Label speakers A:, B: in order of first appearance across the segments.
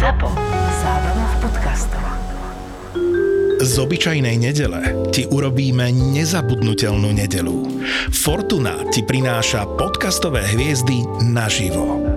A: Zapo. Zábrná v podcastov.
B: Z obyčajnej nedele ti urobíme nezabudnutelnú nedelu. Fortuna ti prináša podcastové hviezdy naživo.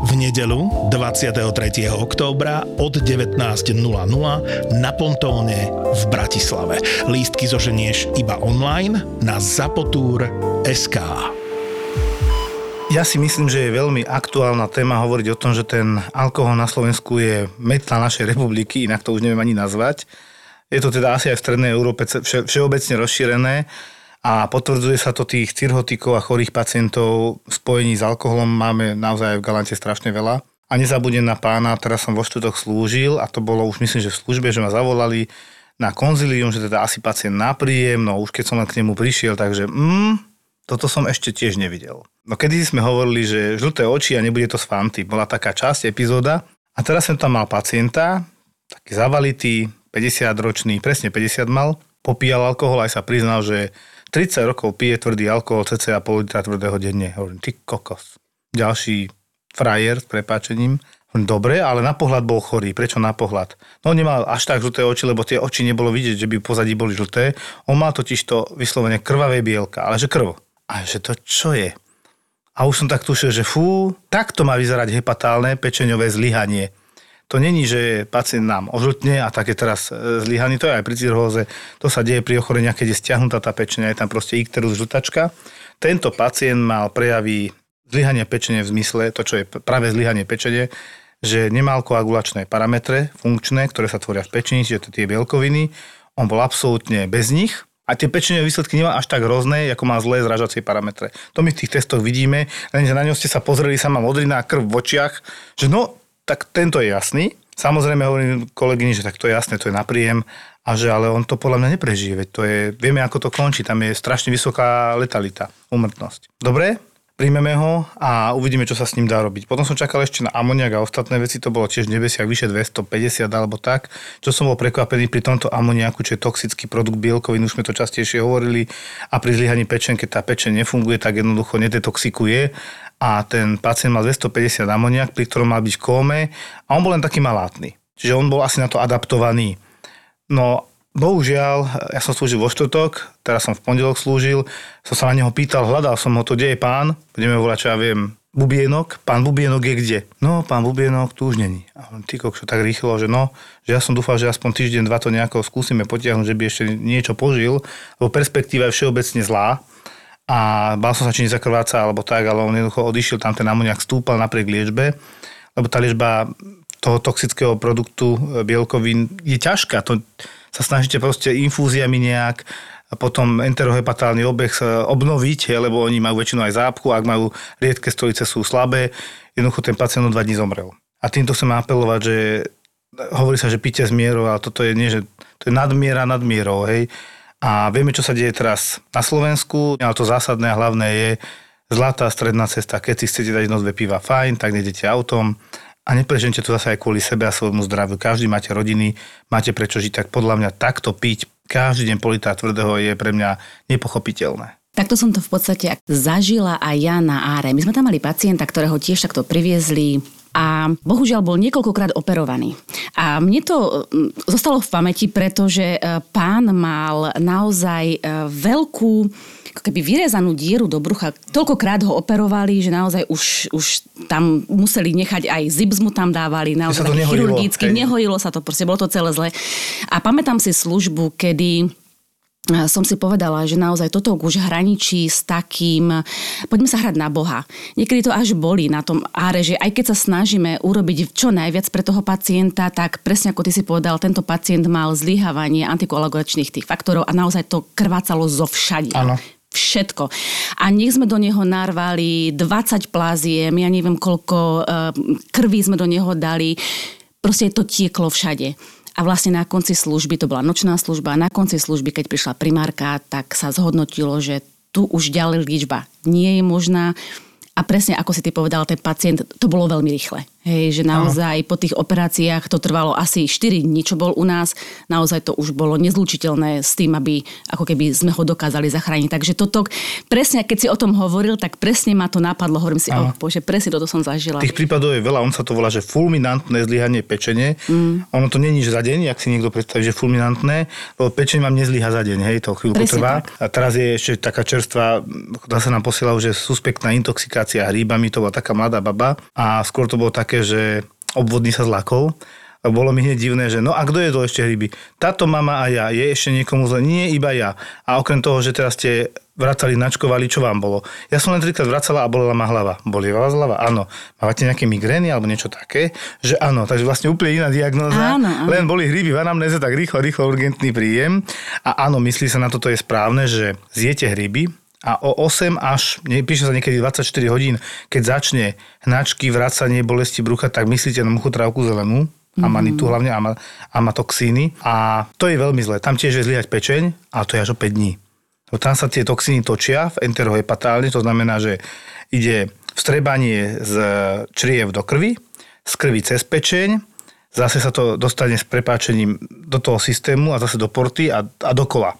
B: V nedelu 23. októbra od 19.00 na Pontóne v Bratislave. Lístky zoženieš iba online na zapotur.sk.
C: Ja si myslím, že je veľmi aktuálna téma hovoriť o tom, že ten alkohol na Slovensku je metla našej republiky, inak to už neviem ani nazvať. Je to teda asi aj v Strednej Európe vše, všeobecne rozšírené a potvrdzuje sa to tých cirhotikov a chorých pacientov spojení s alkoholom máme naozaj v Galante strašne veľa. A nezabudnem na pána, teraz som vo študoch slúžil a to bolo už myslím, že v službe, že ma zavolali na konzilium, že teda asi pacient na príjem, no už keď som len k nemu prišiel, takže mm, toto som ešte tiež nevidel. No kedy sme hovorili, že žlté oči a nebude to z fanty. Bola taká časť epizóda a teraz som tam mal pacienta, taký zavalitý, 50 ročný, presne 50 mal, popíjal alkohol, aj sa priznal, že 30 rokov pije tvrdý alkohol, cca pol litra tvrdého denne. Hovorím, ty kokos. Ďalší frajer s prepáčením. Dobre, ale na pohľad bol chorý. Prečo na pohľad? No nemal až tak žlté oči, lebo tie oči nebolo vidieť, že by pozadí boli žlté. On mal totiž to vyslovene krvavé bielka, ale že krvo. A že to čo je? A už som tak tušil, že fú, takto má vyzerať hepatálne pečeňové zlyhanie. To není, že pacient nám ožltne a tak je teraz e, zlyhaný, to je aj pri cirhóze, to sa deje pri ochoreniach, keď je stiahnutá tá pečenia, je tam proste ikterus žltačka. Tento pacient mal prejavy zlyhania pečenie v zmysle, to čo je práve zlyhanie pečenie, že nemal koagulačné parametre funkčné, ktoré sa tvoria v pečení, čiže tie bielkoviny, on bol absolútne bez nich, a tie pečenie výsledky nemá až tak hrozné, ako má zlé zražacie parametre. To my v tých testoch vidíme, lenže na ňo ste sa pozreli, sama modrina krv v očiach, že no, tak tento je jasný. Samozrejme hovorím kolegyni, že tak to je jasné, to je na príjem a že ale on to podľa mňa neprežije, veď to je, vieme ako to končí, tam je strašne vysoká letalita, umrtnosť. Dobre, príjmeme ho a uvidíme, čo sa s ním dá robiť. Potom som čakal ešte na amoniak a ostatné veci, to bolo tiež nebesiak vyše 250 alebo tak. Čo som bol prekvapený pri tomto amoniaku, čo je toxický produkt bielkovín, už sme to častejšie hovorili a pri zlyhaní pečen, keď tá pečen nefunguje, tak jednoducho nedetoxikuje a ten pacient mal 250 amoniak, pri ktorom mal byť v kóme a on bol len taký malátny. Čiže on bol asi na to adaptovaný. No bohužiaľ, ja som slúžil vo štvrtok, teraz som v pondelok slúžil, som sa na neho pýtal, hľadal som ho, to kde je pán, budeme volať, čo ja viem, Bubienok, pán Bubienok je kde? No, pán Bubienok tu už není. A on, ty kokšo, tak rýchlo, že no, že ja som dúfal, že aspoň týždeň, dva to nejako skúsime potiahnuť, že by ešte niečo požil, lebo perspektíva je všeobecne zlá a bál som sa, či nezakrváca alebo tak, ale on jednoducho odišiel, tam ten amoniak stúpal napriek liečbe, lebo tá liečba toho toxického produktu e, bielkovín je ťažká. To sa snažíte proste infúziami nejak a potom enterohepatálny obeh obnoviť, lebo oni majú väčšinu aj zápchu, ak majú riedke stolice sú slabé, jednoducho ten pacient o dva dní zomrel. A týmto chcem apelovať, že hovorí sa, že pite z mierou, ale toto je nie, že to je nadmiera nadmierou, hej a vieme, čo sa deje teraz na Slovensku, ale to zásadné a hlavné je zlatá stredná cesta. Keď si chcete dať jedno dve piva, fajn, tak nejdete autom a neprežente to zase aj kvôli sebe a svojmu zdraviu. Každý máte rodiny, máte prečo žiť, tak podľa mňa takto piť každý deň politá tvrdého je pre mňa nepochopiteľné.
D: Takto som to v podstate zažila aj ja na áre. My sme tam mali pacienta, ktorého tiež takto priviezli a bohužiaľ bol niekoľkokrát operovaný. A mne to mm, zostalo v pamäti, pretože e, pán mal naozaj e, veľkú ako keby vyrezanú dieru do brucha. Toľkokrát ho operovali, že naozaj už, už tam museli nechať aj zips mu tam dávali, naozaj chirurgicky, nehojilo sa to, proste bolo to celé zle. A pamätám si službu, kedy som si povedala, že naozaj toto už hraničí s takým, poďme sa hrať na Boha. Niekedy to až boli na tom áre, že aj keď sa snažíme urobiť čo najviac pre toho pacienta, tak presne ako ty si povedal, tento pacient mal zlyhávanie antikoagulačných tých faktorov a naozaj to krvácalo zo všade.
C: Áno
D: všetko. A nech sme do neho narvali 20 pláziem, ja neviem koľko eh, krví sme do neho dali, proste to tieklo všade. A vlastne na konci služby, to bola nočná služba, na konci služby, keď prišla primárka, tak sa zhodnotilo, že tu už ďalej liečba nie je možná. A presne ako si ty povedal, ten pacient, to bolo veľmi rýchle. Hej, že naozaj po tých operáciách to trvalo asi 4 dní, čo bol u nás. Naozaj to už bolo nezlučiteľné s tým, aby ako keby sme ho dokázali zachrániť. Takže toto, presne keď si o tom hovoril, tak presne ma to napadlo. Hovorím si, oh, bože, presne toto som zažila.
C: Tých prípadov je veľa, on sa to volá, že fulminantné zlyhanie pečene. Mm. Ono to není za deň, ak si niekto predstaví, že fulminantné, lebo pečeň vám nezlyha za deň, hej, to chvíľku
D: Presne
C: trvá.
D: tak.
C: A teraz je ešte taká čerstvá, dá sa nám posielal, že suspektná intoxikácia hríbami, to bola taká mladá baba a skôr to bolo také, že obvodný sa zlakol. A bolo mi hneď divné, že no a kto jedol ešte hryby? Táto mama a ja, je ešte niekomu zle? Nie, iba ja. A okrem toho, že teraz ste vracali, načkovali, čo vám bolo? Ja som len trikrát vracala a bolela ma hlava. Boli vás hlava? Áno. Máte nejaké migrény alebo niečo také? Že áno, takže vlastne úplne iná diagnóza.
D: Áno, áno.
C: Len boli hryby v anamnéze, tak rýchlo, rýchlo urgentný príjem. A áno, myslí sa na toto je správne, že zjete hryby, a o 8 až, nie, píše sa niekedy 24 hodín, keď začne hnačky, vracanie, bolesti brucha, tak myslíte na muchotrávku zelenú,
D: Mhm.
C: amanitu hlavne, ama, amatoxíny. A to je veľmi zlé. Tam tiež je zlyhať pečeň, a to je až o 5 dní. Lebo tam sa tie toxíny točia v enterohepatálne, to znamená, že ide vstrebanie z čriev do krvi, z krvi cez pečeň, zase sa to dostane s prepáčením do toho systému a zase do porty a, a dokola.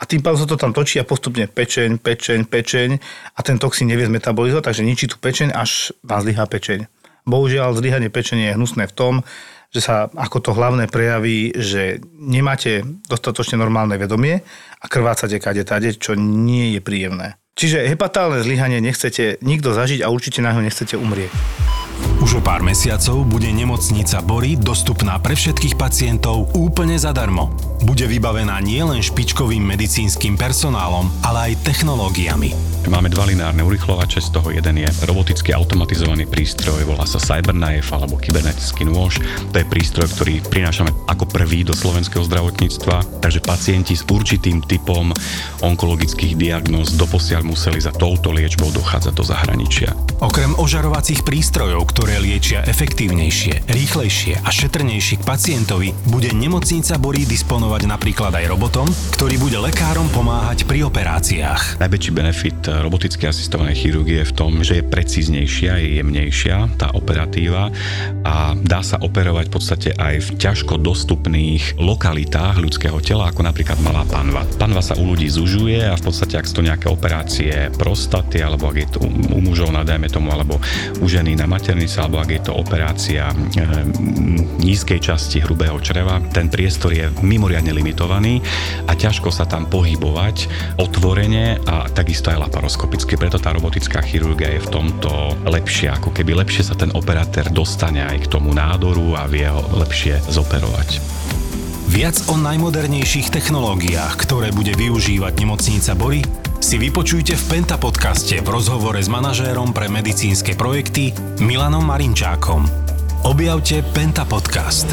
C: A tým pádom sa to tam točí a postupne pečeň, pečeň, pečeň a ten toxín nevie zmetabolizovať, takže ničí tú pečeň, až vám zlyhá pečeň. Bohužiaľ, zlyhanie pečenie je hnusné v tom, že sa ako to hlavné prejaví, že nemáte dostatočne normálne vedomie a krvácate kade tade, čo nie je príjemné. Čiže hepatálne zlyhanie nechcete nikto zažiť a určite na ňo nechcete umrieť.
E: Už o pár mesiacov bude nemocnica Bory dostupná pre všetkých pacientov úplne zadarmo. Bude vybavená nielen špičkovým medicínskym personálom, ale aj technológiami.
F: Máme dva lineárne urychlovače, z toho jeden je roboticky automatizovaný prístroj, volá sa Cyberknife alebo kybernetický nôž. To je prístroj, ktorý prinášame ako prvý do slovenského zdravotníctva, takže pacienti s určitým typom onkologických diagnóz doposiaľ museli za touto liečbou dochádzať do zahraničia.
E: Okrem ožarovacích prístrojov, ktoré liečia efektívnejšie, rýchlejšie a šetrnejšie k pacientovi, bude nemocnica Bory disponovať napríklad aj robotom, ktorý bude lekárom pomáhať pri operáciách.
F: Najväčší benefit roboticky asistovanej chirurgie v tom, že je precíznejšia, je jemnejšia tá operatíva a dá sa operovať v podstate aj v ťažko dostupných lokalitách ľudského tela, ako napríklad malá panva. Panva sa u ľudí zužuje a v podstate ak sú to nejaké operácie prostaty, alebo ak je to u mužov na dajme tomu, alebo u ženy na maternice, alebo ak je to operácia e, nízkej časti hrubého čreva, ten priestor je mimoriadne limitovaný a ťažko sa tam pohybovať otvorene a takisto aj laparoskopicky. Preto tá robotická chirurgia je v tomto lepšia, ako keby lepšie sa ten operatér dostane aj k tomu nádoru a vie ho lepšie zoperovať.
E: Viac o najmodernejších technológiách, ktoré bude využívať nemocnica Bory, si vypočujte v Penta podcaste v rozhovore s manažérom pre medicínske projekty Milanom Marinčákom. Objavte Penta podcast.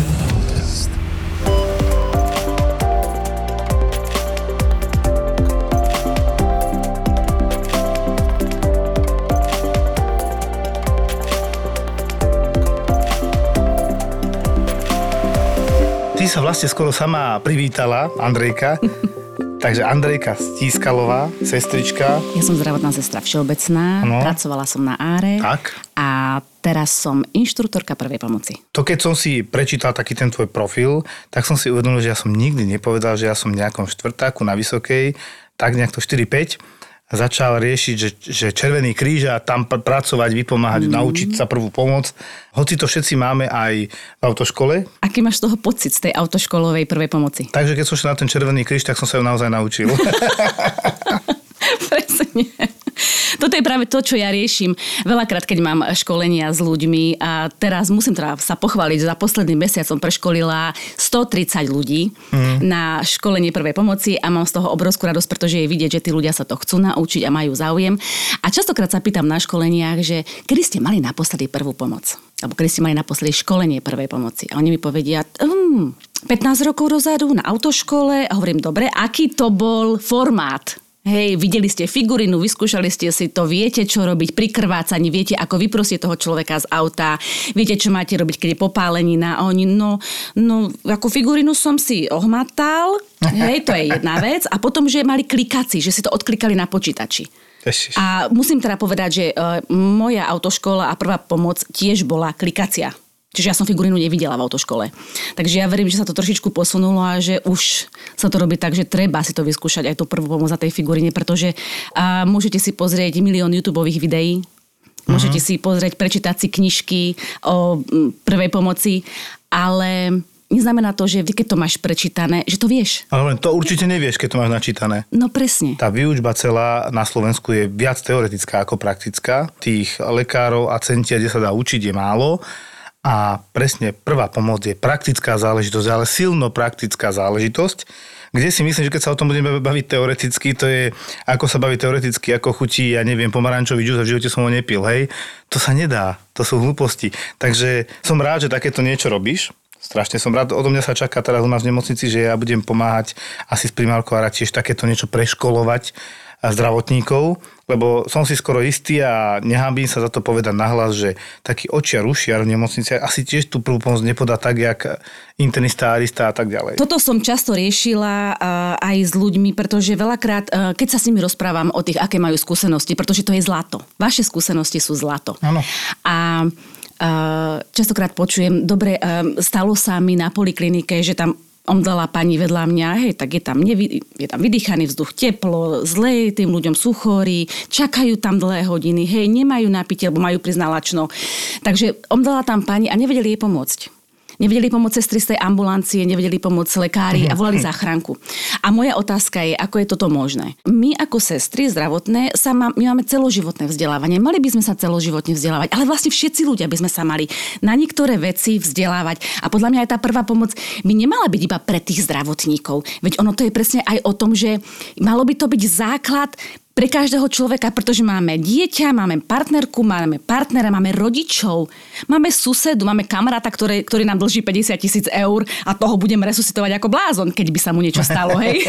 C: Sa vlastne skoro sama privítala, Andrejka. Takže Andrejka Stískalová, sestrička.
D: Ja som zdravotná sestra všeobecná,
C: Áno.
D: pracovala som na áre
C: Tak.
D: a teraz som inštruktorka prvej pomoci.
C: To keď som si prečítal taký ten tvoj profil, tak som si uvedomil, že ja som nikdy nepovedal, že ja som v nejakom štvrtáku na Vysokej, tak nejak to 4-5, začal riešiť, že, že Červený kríž a tam pr- pracovať, vypomáhať, mm. naučiť sa prvú pomoc. Hoci to všetci máme aj v autoškole,
D: Aký máš z toho pocit z tej autoškolovej prvej pomoci?
C: takže keď som šiel na ten Červený kríž, tak som sa ju naozaj naučil.
D: Presne. Toto je práve to, čo ja riešim. Veľakrát, keď mám školenia s ľuďmi a teraz musím teda sa pochváliť, že za posledný mesiac som preškolila 130 ľudí mm. na školenie prvej pomoci a mám z toho obrovskú radosť, pretože je vidieť, že tí ľudia sa to chcú naučiť a majú záujem. A častokrát sa pýtam na školeniach, že kedy ste mali naposledy prvú pomoc? Alebo kedy ste mali naposledy školenie prvej pomoci? A oni mi povedia, hm, 15 rokov dozadu na autoškole a hovorím, dobre, aký to bol formát? Hej, videli ste figurinu, vyskúšali ste si to, viete, čo robiť pri krvácaní, viete, ako vyprosiť toho človeka z auta, viete, čo máte robiť, keď je popálenina. A oni, no, no, ako figurinu som si ohmatal, hej, to je jedna vec. A potom, že mali klikaci, že si to odklikali na počítači. A musím teda povedať, že uh, moja autoškola a prvá pomoc tiež bola klikacia. Čiže ja som figurínu nevidela v autoškole. Takže ja verím, že sa to trošičku posunulo a že už sa to robí tak, že treba si to vyskúšať aj tú prvú pomoc na tej figuríne, pretože uh, môžete si pozrieť milión YouTube videí, môžete si pozrieť, prečítať si knižky o prvej pomoci, ale neznamená to, že vy keď to máš prečítané, že to vieš.
C: Ale to určite nevieš, keď to máš načítané.
D: No presne.
C: Tá výučba celá na Slovensku je viac teoretická ako praktická. Tých lekárov a centier, kde sa dá učiť, je málo. A presne prvá pomoc je praktická záležitosť, ale silno praktická záležitosť, kde si myslím, že keď sa o tom budeme baviť teoreticky, to je ako sa baví teoreticky, ako chutí, ja neviem, pomarančový džús a v živote som ho nepil, hej. To sa nedá, to sú hlúposti. Takže som rád, že takéto niečo robíš. Strašne som rád, odo mňa sa čaká teraz u nás v nemocnici, že ja budem pomáhať asi s primárkou a tiež takéto niečo preškolovať zdravotníkov, lebo som si skoro istý a nehábim sa za to povedať nahlas, že taký očiar, ušiar v nemocnici asi tiež tú prvú pomoc nepodá tak, jak internista, arista a tak ďalej.
D: Toto som často riešila aj s ľuďmi, pretože veľakrát, keď sa s nimi rozprávam o tých, aké majú skúsenosti, pretože to je zlato. Vaše skúsenosti sú zlato.
C: Áno.
D: A častokrát počujem, dobre, stalo sa mi na poliklinike, že tam omdala pani vedľa mňa, hej, tak je tam, nevy, je tam vydýchaný vzduch, teplo, zle, tým ľuďom sú chorí, čakajú tam dlhé hodiny, hej, nemajú napitie, lebo majú priznalačno. Takže omdala tam pani a nevedeli jej pomôcť. Nevedeli pomôcť sestry z tej ambulancie, nevedeli pomôcť lekári a volali záchranku. A moja otázka je, ako je toto možné. My ako sestry zdravotné sa má, my máme celoživotné vzdelávanie. Mali by sme sa celoživotne vzdelávať, ale vlastne všetci ľudia by sme sa mali na niektoré veci vzdelávať. A podľa mňa aj tá prvá pomoc by nemala byť iba pre tých zdravotníkov. Veď ono to je presne aj o tom, že malo by to byť základ pre každého človeka, pretože máme dieťa, máme partnerku, máme partnera, máme rodičov, máme susedu, máme kamaráta, ktorý, ktorý nám dlží 50 tisíc eur a toho budem resuscitovať ako blázon, keď by sa mu niečo stalo, hej.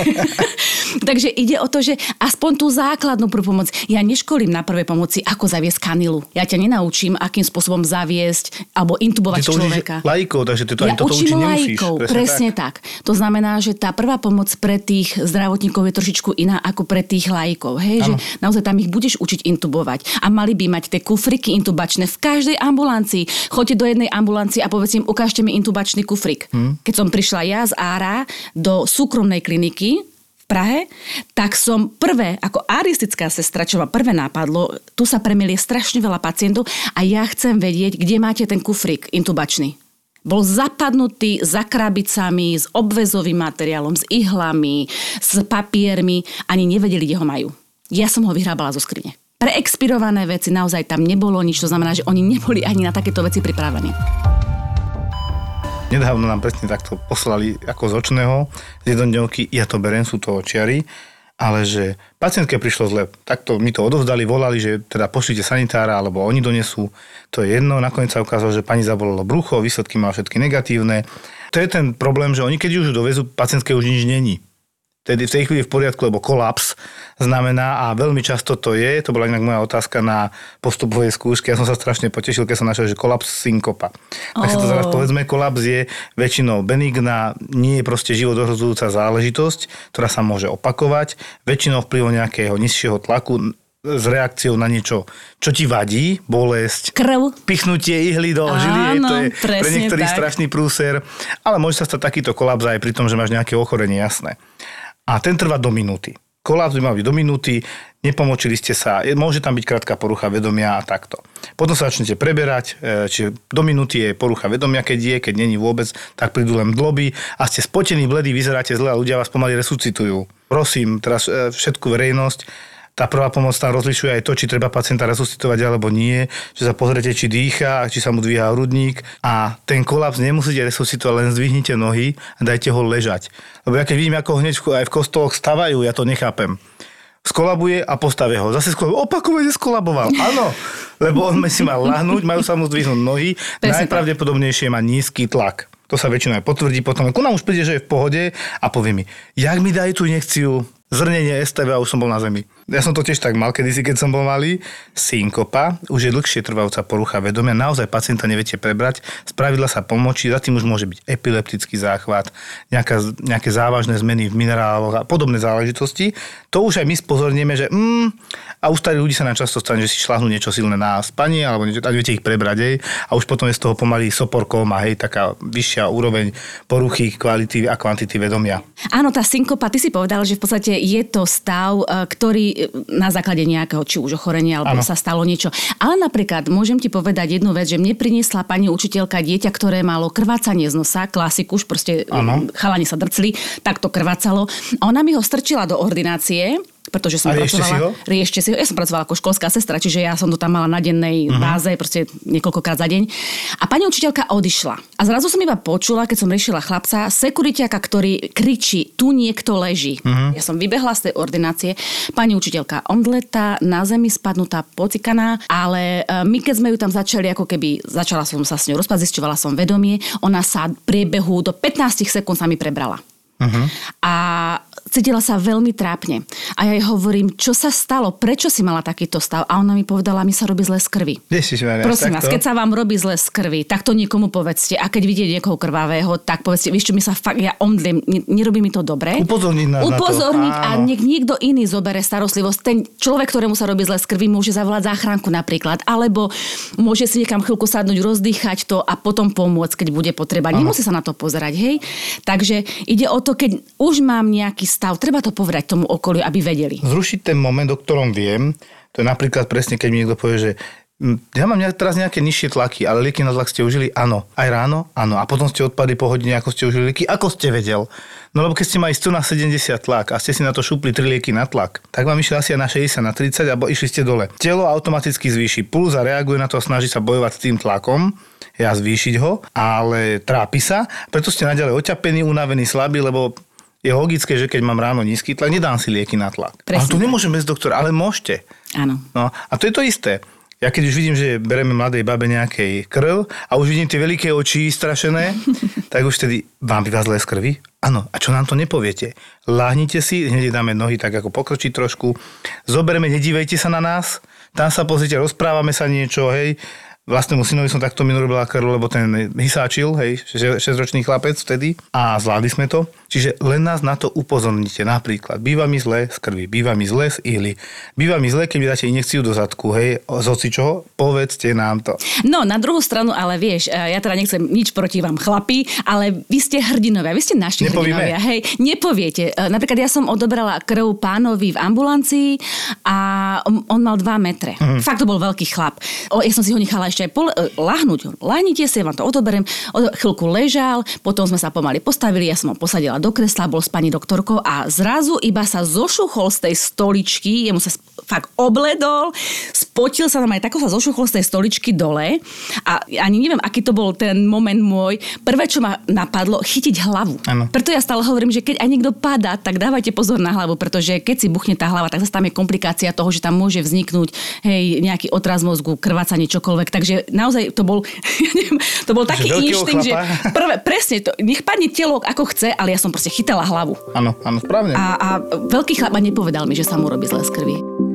D: Takže ide o to, že aspoň tú základnú prvú pomoc. Ja neškolím na prvej pomoci, ako zaviesť kanilu. Ja ťa nenaučím, akým spôsobom zaviesť alebo intubovať
C: Ty to
D: človeka.
C: učíš laikov, takže ty to
D: ja
C: ani toto
D: učím
C: učiť nemusíš.
D: laikov, presne tak. tak. To znamená, že tá prvá pomoc pre tých zdravotníkov je trošičku iná ako pre tých laikov. Hej? Že naozaj tam ich budeš učiť intubovať. A mali by mať tie kufriky intubačné v každej ambulancii. Choďte do jednej ambulancii a povedzte im, ukážte mi intubačný kufrik. Hmm. Keď som prišla ja z Ára do súkromnej kliniky, Prahe, tak som prvé, ako aristická sestra, čo ma prvé nápadlo, tu sa premilie strašne veľa pacientov a ja chcem vedieť, kde máte ten kufrik intubačný. Bol zapadnutý za krabicami, s obvezovým materiálom, s ihlami, s papiermi, ani nevedeli, kde ho majú. Ja som ho vyhrábala zo skrine. Pre expirované veci naozaj tam nebolo nič, to znamená, že oni neboli ani na takéto veci pripravení.
C: Nedávno nám presne takto poslali ako z očného, z jednodňovky, ja to berem, sú to očiary, ale že pacientke prišlo zle, takto mi to odovzdali, volali, že teda pošlite sanitára, alebo oni donesú, to je jedno, nakoniec sa ukázalo, že pani zabolilo brucho, výsledky má všetky negatívne. To je ten problém, že oni keď už dovezú, pacientke už nič není tedy v tej chvíli v poriadku, lebo kolaps znamená, a veľmi často to je, to bola inak moja otázka na postupovej skúške, ja som sa strašne potešil, keď som našiel, že kolaps synkopa. Tak oh. si to zaraz povedzme, kolaps je väčšinou benigná, nie je proste životohrozujúca záležitosť, ktorá sa môže opakovať, väčšinou vplyvom nejakého nižšieho tlaku, s reakciou na niečo, čo ti vadí, bolesť,
D: krv,
C: pichnutie ihly do žily, to je pre niektorých tak. strašný prúser, ale môže sa stať takýto kolaps aj pri tom, že máš nejaké ochorenie, jasné a ten trvá do minúty. Kolaps by mal byť do minúty, nepomočili ste sa, môže tam byť krátka porucha vedomia a takto. Potom sa začnete preberať, e, čiže do minúty je porucha vedomia, keď je, keď není vôbec, tak prídu len dloby a ste spotení, bledí, vyzeráte zle a ľudia vás pomaly resuscitujú. Prosím, teraz e, všetku verejnosť, tá prvá pomoc tam rozlišuje aj to, či treba pacienta resuscitovať alebo nie, že sa pozriete, či dýcha, či sa mu dvíha hrudník a ten kolaps nemusíte resuscitovať, len zdvihnite nohy a dajte ho ležať. Lebo ja keď vidím, ako hneď aj v kostoloch stavajú, ja to nechápem skolabuje a postavia ho. Zase skolabuje, opakovane skolaboval. Áno, lebo on si mal lahnúť, majú sa mu zdvihnúť nohy. Presne Najpravdepodobnejšie má nízky tlak. To sa väčšinou aj potvrdí potom. Ku nám už príde, že je v pohode a povie mi, jak mi dajú tú injekciu, zrnenie STV a už som bol na zemi. Ja som to tiež tak mal kedysi, keď som bol malý. Synkopa, už je dlhšie trvajúca porucha vedomia, naozaj pacienta neviete prebrať, spravidla sa pomočí, za tým už môže byť epileptický záchvat, nejaká, nejaké závažné zmeny v mineráloch a podobné záležitosti. To už aj my spozornieme, že mm, a u starých ľudí sa nám často stane, že si šláhnú niečo silné na spanie, alebo niečo, a viete ich prebrať, hej, a už potom je z toho pomaly soporkom a hej, taká vyššia úroveň poruchy kvality a kvantity vedomia.
D: Áno, tá synkopa, ty si povedal, že v podstate je to stav, e, ktorý na základe nejakého, či už ochorenia, alebo ano. sa stalo niečo. Ale napríklad, môžem ti povedať jednu vec, že mne priniesla pani učiteľka dieťa, ktoré malo krvácanie z nosa, klasiku, už proste ano. chalani sa drcli, tak to krvácalo. A ona mi ho strčila do ordinácie pretože som
C: a
D: pracovala...
C: si ho?
D: Riešte si ho? Ja som pracovala ako školská sestra, čiže ja som to tam mala na dennej uh-huh. báze, proste niekoľkokrát za deň. A pani učiteľka odišla. A zrazu som iba počula, keď som riešila chlapca, sekuritiaka, ktorý kričí, tu niekto leží. Uh-huh. Ja som vybehla z tej ordinácie. Pani učiteľka omdleta, na zemi spadnutá, pocikaná, ale e, my keď sme ju tam začali, ako keby začala som sa s ňou rozpať, zisťovala som vedomie, ona sa priebehu do 15 sekúnd sa mi prebrala. Uh-huh. A cítila sa veľmi trápne. A ja jej hovorím, čo sa stalo, prečo si mala takýto stav? A ona mi povedala, mi sa robí zle z krvi.
C: Ježišmaria,
D: Prosím vás, keď sa vám robí zle z krvi, tak to niekomu povedzte. A keď vidíte niekoho krvavého, tak povedzte, vieš čo, mi sa fakt, ja omdliem, nerobí mi to dobre.
C: Upozorniť nás
D: Upozorniť
C: na to.
D: a nech niekto iný zobere starostlivosť. Ten človek, ktorému sa robí zle z krvi, môže zavolať záchranku napríklad, alebo môže si niekam chvíľku sadnúť, rozdýchať to a potom pomôcť, keď bude potreba. Nemusí sa na to pozerať, hej? Takže ide o to, keď už mám nejaký stav, treba to povedať tomu okoliu, aby vedeli.
C: Zrušiť ten moment, o ktorom viem, to je napríklad presne, keď mi niekto povie, že ja mám teraz nejaké nižšie tlaky, ale lieky na tlak ste užili? Áno. Aj ráno? Áno. A potom ste odpadli po hodine, ako ste užili lieky? Ako ste vedel? No lebo keď ste mali 100 na 70 tlak a ste si na to šupli 3 lieky na tlak, tak vám išli asi na 60, na 30 alebo išli ste dole. Telo automaticky zvýši puls a reaguje na to a snaží sa bojovať s tým tlakom ja zvýšiť ho, ale trápi sa, preto ste naďalej oťapení, unavení, slabí, lebo je logické, že keď mám ráno nízky tlak, nedám si lieky na tlak.
D: Presne.
C: Ale to nemôžem bez doktora, ale môžete.
D: Áno.
C: No, a to je to isté. Ja keď už vidím, že bereme mladej babe nejakej krv a už vidím tie veľké oči strašené, tak už vtedy vám vyvazle z krvi? Áno. A čo nám to nepoviete? Láhnite si, hneď dáme nohy tak ako pokročiť trošku, zoberme, nedívejte sa na nás, tam sa pozrite, rozprávame sa niečo, hej, vlastnému synovi som takto minulý robila krv, lebo ten hysáčil, hej, 6-ročný chlapec vtedy a zvládli sme to. Čiže len nás na to upozornite. Napríklad, býva mi zle z krvi, býva mi zle z ihly, býva mi zle, keď mi dáte injekciu do zadku, hej, z hoci čoho, povedzte nám to.
D: No, na druhú stranu, ale vieš, e, ja teda nechcem nič proti vám chlapi, ale vy ste hrdinovia, vy ste naši
C: Nepovieme.
D: hrdinovia, hej, nepoviete. E, Napríklad ja som odobrala krv pánovi v ambulancii a on, on mal 2 metre. Mm. Fakt to bol veľký chlap. O, ja som si ho nechala ešte aj pol, e, lahnúť. Lahnite si, ja vám to odoberiem. O, chvíľku ležal, potom sme sa pomaly postavili, ja som ho posadila do kresla, bol s pani doktorkou a zrazu iba sa zošuchol z tej stoličky, jemu sa fakt obledol, spotil sa tam aj tako sa zošuchol z tej stoličky dole a ani neviem, aký to bol ten moment môj. Prvé, čo ma napadlo, chytiť hlavu.
C: Áno.
D: Preto ja stále hovorím, že keď aj niekto padá, tak dávajte pozor na hlavu, pretože keď si buchne tá hlava, tak zase tam je komplikácia toho, že tam môže vzniknúť hej, nejaký otraz mozgu, krvácanie, čokoľvek. Takže naozaj to bol, to bol taký
C: veľkého
D: inštinkt, že
C: chlapa.
D: prvé, presne, to, nech padne telo ako chce, ale ja som proste chytala hlavu.
C: Áno, áno, správne.
D: A, a veľký chlap ma nepovedal mi, že sa mu robí zle z krvi.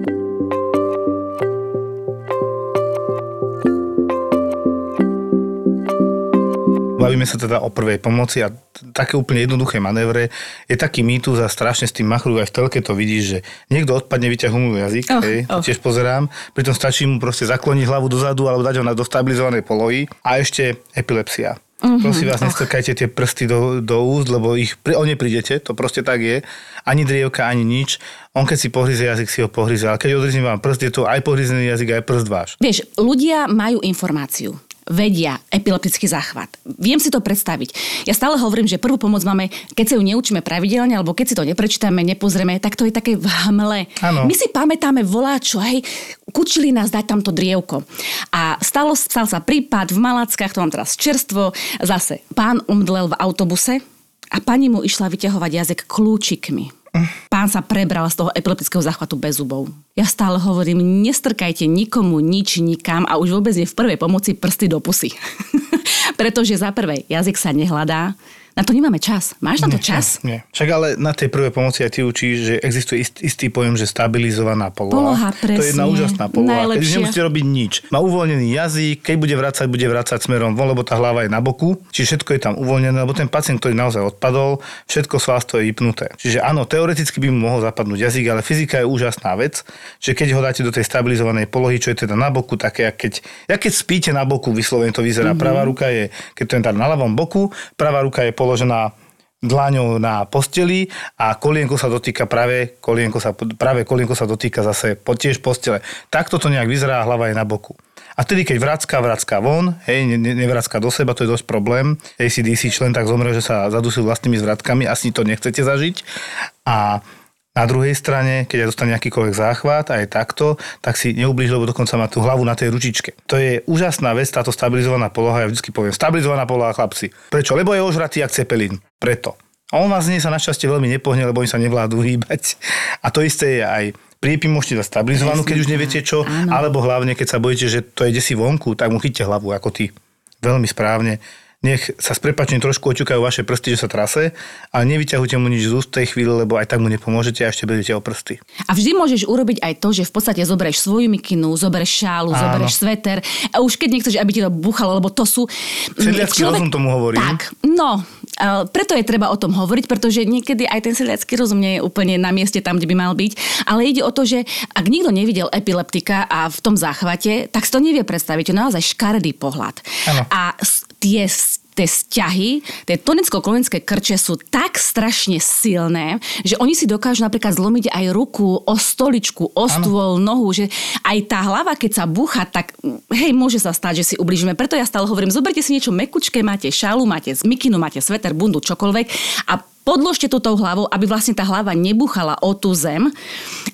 C: Bavíme sa teda o prvej pomoci a také úplne jednoduché manévre. Je taký mýtus a strašne s tým machrujú aj v telke to vidíš, že niekto odpadne, vyťahú mu jazyk,
D: Och,
C: hej,
D: och.
C: tiež pozerám, pritom stačí mu proste zakloniť hlavu dozadu alebo dať ho na dostabilizovanej polohy a ešte epilepsia.
D: Mhm,
C: Prosím vás, nestrkajte tie prsty do, do úst, lebo ich, o ne prídete, to proste tak je. Ani drievka, ani nič. On keď si pohryze jazyk, si ho pohryze, ale keď odrizne vám prst, je to aj pohryzený jazyk, aj prst váš.
D: Vieš, ľudia majú informáciu vedia epileptický záchvat. Viem si to predstaviť. Ja stále hovorím, že prvú pomoc máme, keď sa ju neučíme pravidelne, alebo keď si to neprečítame, nepozrieme, tak to je také v hmle.
C: Áno.
D: My si pamätáme voláčo, hej, kučili nás dať tamto drievko. A stalo, stal sa prípad v Malackách, to mám teraz čerstvo, zase pán umdlel v autobuse a pani mu išla vyťahovať jazyk kľúčikmi. Pán sa prebral z toho epileptického záchvatu bez zubov. Ja stále hovorím, nestrkajte nikomu nič nikam a už vôbec nie v prvej pomoci prsty do pusy. Pretože za prvé, jazyk sa nehľadá, Na to nemáme čas. Máš na to
C: Nie,
D: čas?
C: Nie. Však ale na tej prvej pomoci aj ty učíš, že existuje ist, istý pojem, že stabilizovaná poloha.
D: Poloha,
C: To je jedna
D: presne.
C: úžasná poloha. Keď
D: Najlepšia.
C: nemusíte robiť nič. Má uvoľnený jazyk, keď bude vracať, bude vracať smerom von, lebo tá hlava je na boku. Čiže všetko je tam uvoľnené, lebo ten pacient, ktorý naozaj odpadol, všetko svalstvo je vypnuté. Čiže áno, teoreticky by mu mohol zapadnúť jazyk, ale fyzika je úžasná vec, že keď ho dáte do tej stabilizovanej polohy, čo je teda na boku, také, keď, jak keď spíte na boku, vyslovene to vyzerá. Mm-hmm. Pravá ruka je, keď to je tam na ľavom boku, pravá ruka je položená dlaňou na posteli a kolienko sa dotýka práve, kolienko sa, práve kolienko sa dotýka zase tiež postele. Takto to nejak vyzerá hlava je na boku. A vtedy, keď vracká, vracká von, hej, ne, do seba, to je dosť problém. ACDC člen tak zomrel, že sa zadusil vlastnými zvratkami, asi to nechcete zažiť. A na druhej strane, keď aj dostane akýkoľvek záchvat a je takto, tak si neublíž, lebo dokonca má tú hlavu na tej ručičke. To je úžasná vec, táto stabilizovaná poloha, ja vždy poviem, stabilizovaná poloha chlapci. Prečo? Lebo je ožratý jak cepelín. Preto. A on vás z nej sa našťastie veľmi nepohne, lebo oni sa nevládú hýbať. A to isté je aj priepy môžete dať stabilizovanú, keď už neviete čo, alebo hlavne, keď sa bojíte, že to ide si vonku, tak mu chyťte hlavu ako ty. Veľmi správne nech sa s prepačením trošku oťukajú vaše prsty, že sa trase, ale nevyťahujte mu nič z úst tej chvíli, lebo aj tak mu nepomôžete a ešte budete o prsty.
D: A vždy môžeš urobiť aj to, že v podstate zoberieš svoju mikinu, zoberieš šálu,
C: Áno.
D: zoberieš sveter a už keď nechceš, aby ti to buchalo, lebo to sú...
C: Sedliacky rozum tomu hovorí.
D: Tak, no, preto je treba o tom hovoriť, pretože niekedy aj ten sedliacký rozum nie je úplne na mieste tam, kde by mal byť, ale ide o to, že ak nikto nevidel epileptika a v tom záchvate, tak si to nevie predstaviť. To je naozaj škaredý pohľad.
C: Áno.
D: A tie tie vzťahy, tie tonicko-kolinské krče sú tak strašne silné, že oni si dokážu napríklad zlomiť aj ruku o stoličku, o stôl, nohu, že aj tá hlava, keď sa búcha, tak mm, hej, môže sa stať, že si ubližíme. Preto ja stále hovorím, zoberte si niečo mekučké, máte šalu, máte mikinu, máte sveter, bundu, čokoľvek a podložte to tou hlavou, aby vlastne tá hlava nebuchala o tú zem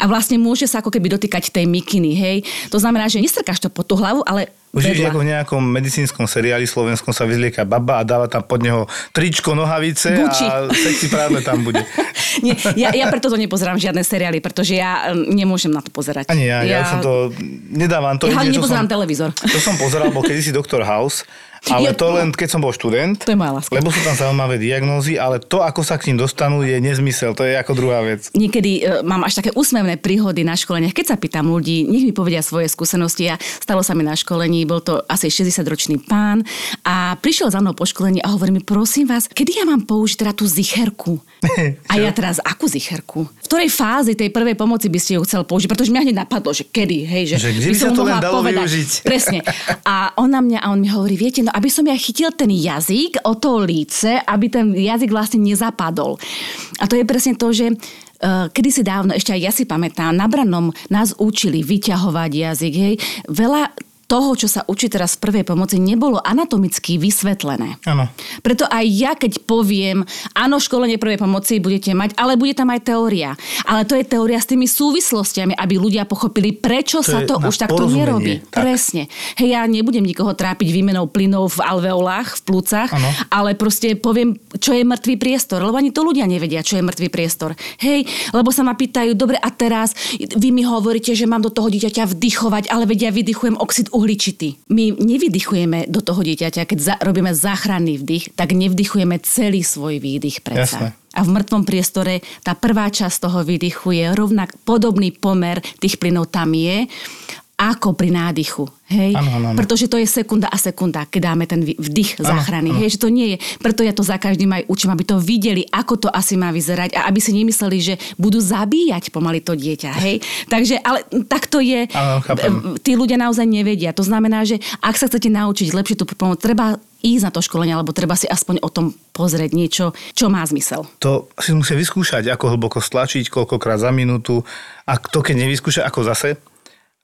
D: a vlastne môže sa ako keby dotýkať tej mikiny, hej. To znamená, že nestrkáš to pod tú hlavu, ale
C: Už je
D: vedľa.
C: ako v nejakom medicínskom seriáli slovenskom sa vyzlieka baba a dáva tam pod neho tričko, nohavice
D: Gucci.
C: a sexy práve tam bude.
D: Nie, ja, ja preto to nepozerám žiadne seriály, pretože ja um, nemôžem na to pozerať.
C: Ani ja, ja, ja som to, nedávam to.
D: Ja
C: jedine,
D: nepozerám
C: som,
D: televízor.
C: To som pozeral, bol kedysi Dr. House, ale
D: Ja-
C: to len keď som bol študent.
D: To je moja láska.
C: Lebo sú tam zaujímavé diagnózy, ale to, ako sa k ním dostanú, je nezmysel. To je ako druhá vec.
D: Niekedy e, mám až také úsmevné príhody na školeniach. Keď sa pýtam ľudí, nech mi povedia svoje skúsenosti. A stalo sa mi na školení, bol to asi 60-ročný pán a prišiel za mnou po školení a hovorí mi, prosím vás, kedy ja mám použiť teda tú zicherku? a ja teraz, akú zicherku? Ktorej fázi tej prvej pomoci by ste ju chcel použiť? Pretože mňa hneď napadlo, že kedy, hej, že,
C: Že kde by
D: som
C: to len dalo
D: povedať.
C: využiť?
D: Presne. A on na mňa, a on mi hovorí, viete, no aby som ja chytil ten jazyk o to líce, aby ten jazyk vlastne nezapadol. A to je presne to, že uh, kedysi dávno, ešte aj ja si pamätám, na Branom nás učili vyťahovať jazyk, hej. Veľa toho, čo sa učí teraz v prvej pomoci, nebolo anatomicky vysvetlené.
C: Áno.
D: Preto aj ja, keď poviem, áno, školenie prvej pomoci budete mať, ale bude tam aj teória. Ale to je teória s tými súvislostiami, aby ľudia pochopili, prečo
C: To
D: sa to už takto nerobí.
C: tak.
D: Presne. Hej, ja nebudem nikoho trápiť výmenou plynov v alveolách, v plúcach,
C: Áno.
D: ale proste poviem, čo je mŕtvý priestor, lebo ani to ľudia nevedia, čo je mŕtvý priestor. Hej, lebo sa ma pýtajú, dobre, a teraz vy mi hovoríte, že mám do toho dieťaťa vdychovať, ale vedia, vydychujem oxid uhličitý. My nevydychujeme do toho dieťaťa, keď za, robíme záchranný vdych, tak nevdychujeme celý svoj výdych predsa. A v mŕtvom priestore tá prvá časť toho výdychu je rovnak podobný pomer tých plynov tam je, ako pri nádychu. Hej?
C: Áno, áno, áno.
D: Pretože to je sekunda a sekunda, keď dáme ten vdych
C: Áno,
D: záchrany.
C: áno.
D: Hej, že to nie je. Preto ja to za každým aj učím, aby to videli, ako to asi má vyzerať a aby si nemysleli, že budú zabíjať pomaly to dieťa. Hej? Takže, ale tak to je.
C: Chápem.
D: Tí ľudia naozaj nevedia. To znamená, že ak sa chcete naučiť lepšie tú pomoc, treba ísť na to školenie, alebo treba si aspoň o tom pozrieť niečo, čo má zmysel.
C: To si musia vyskúšať, ako hlboko stlačiť, koľkokrát za minútu. A to, keď nevyskúša, ako zase,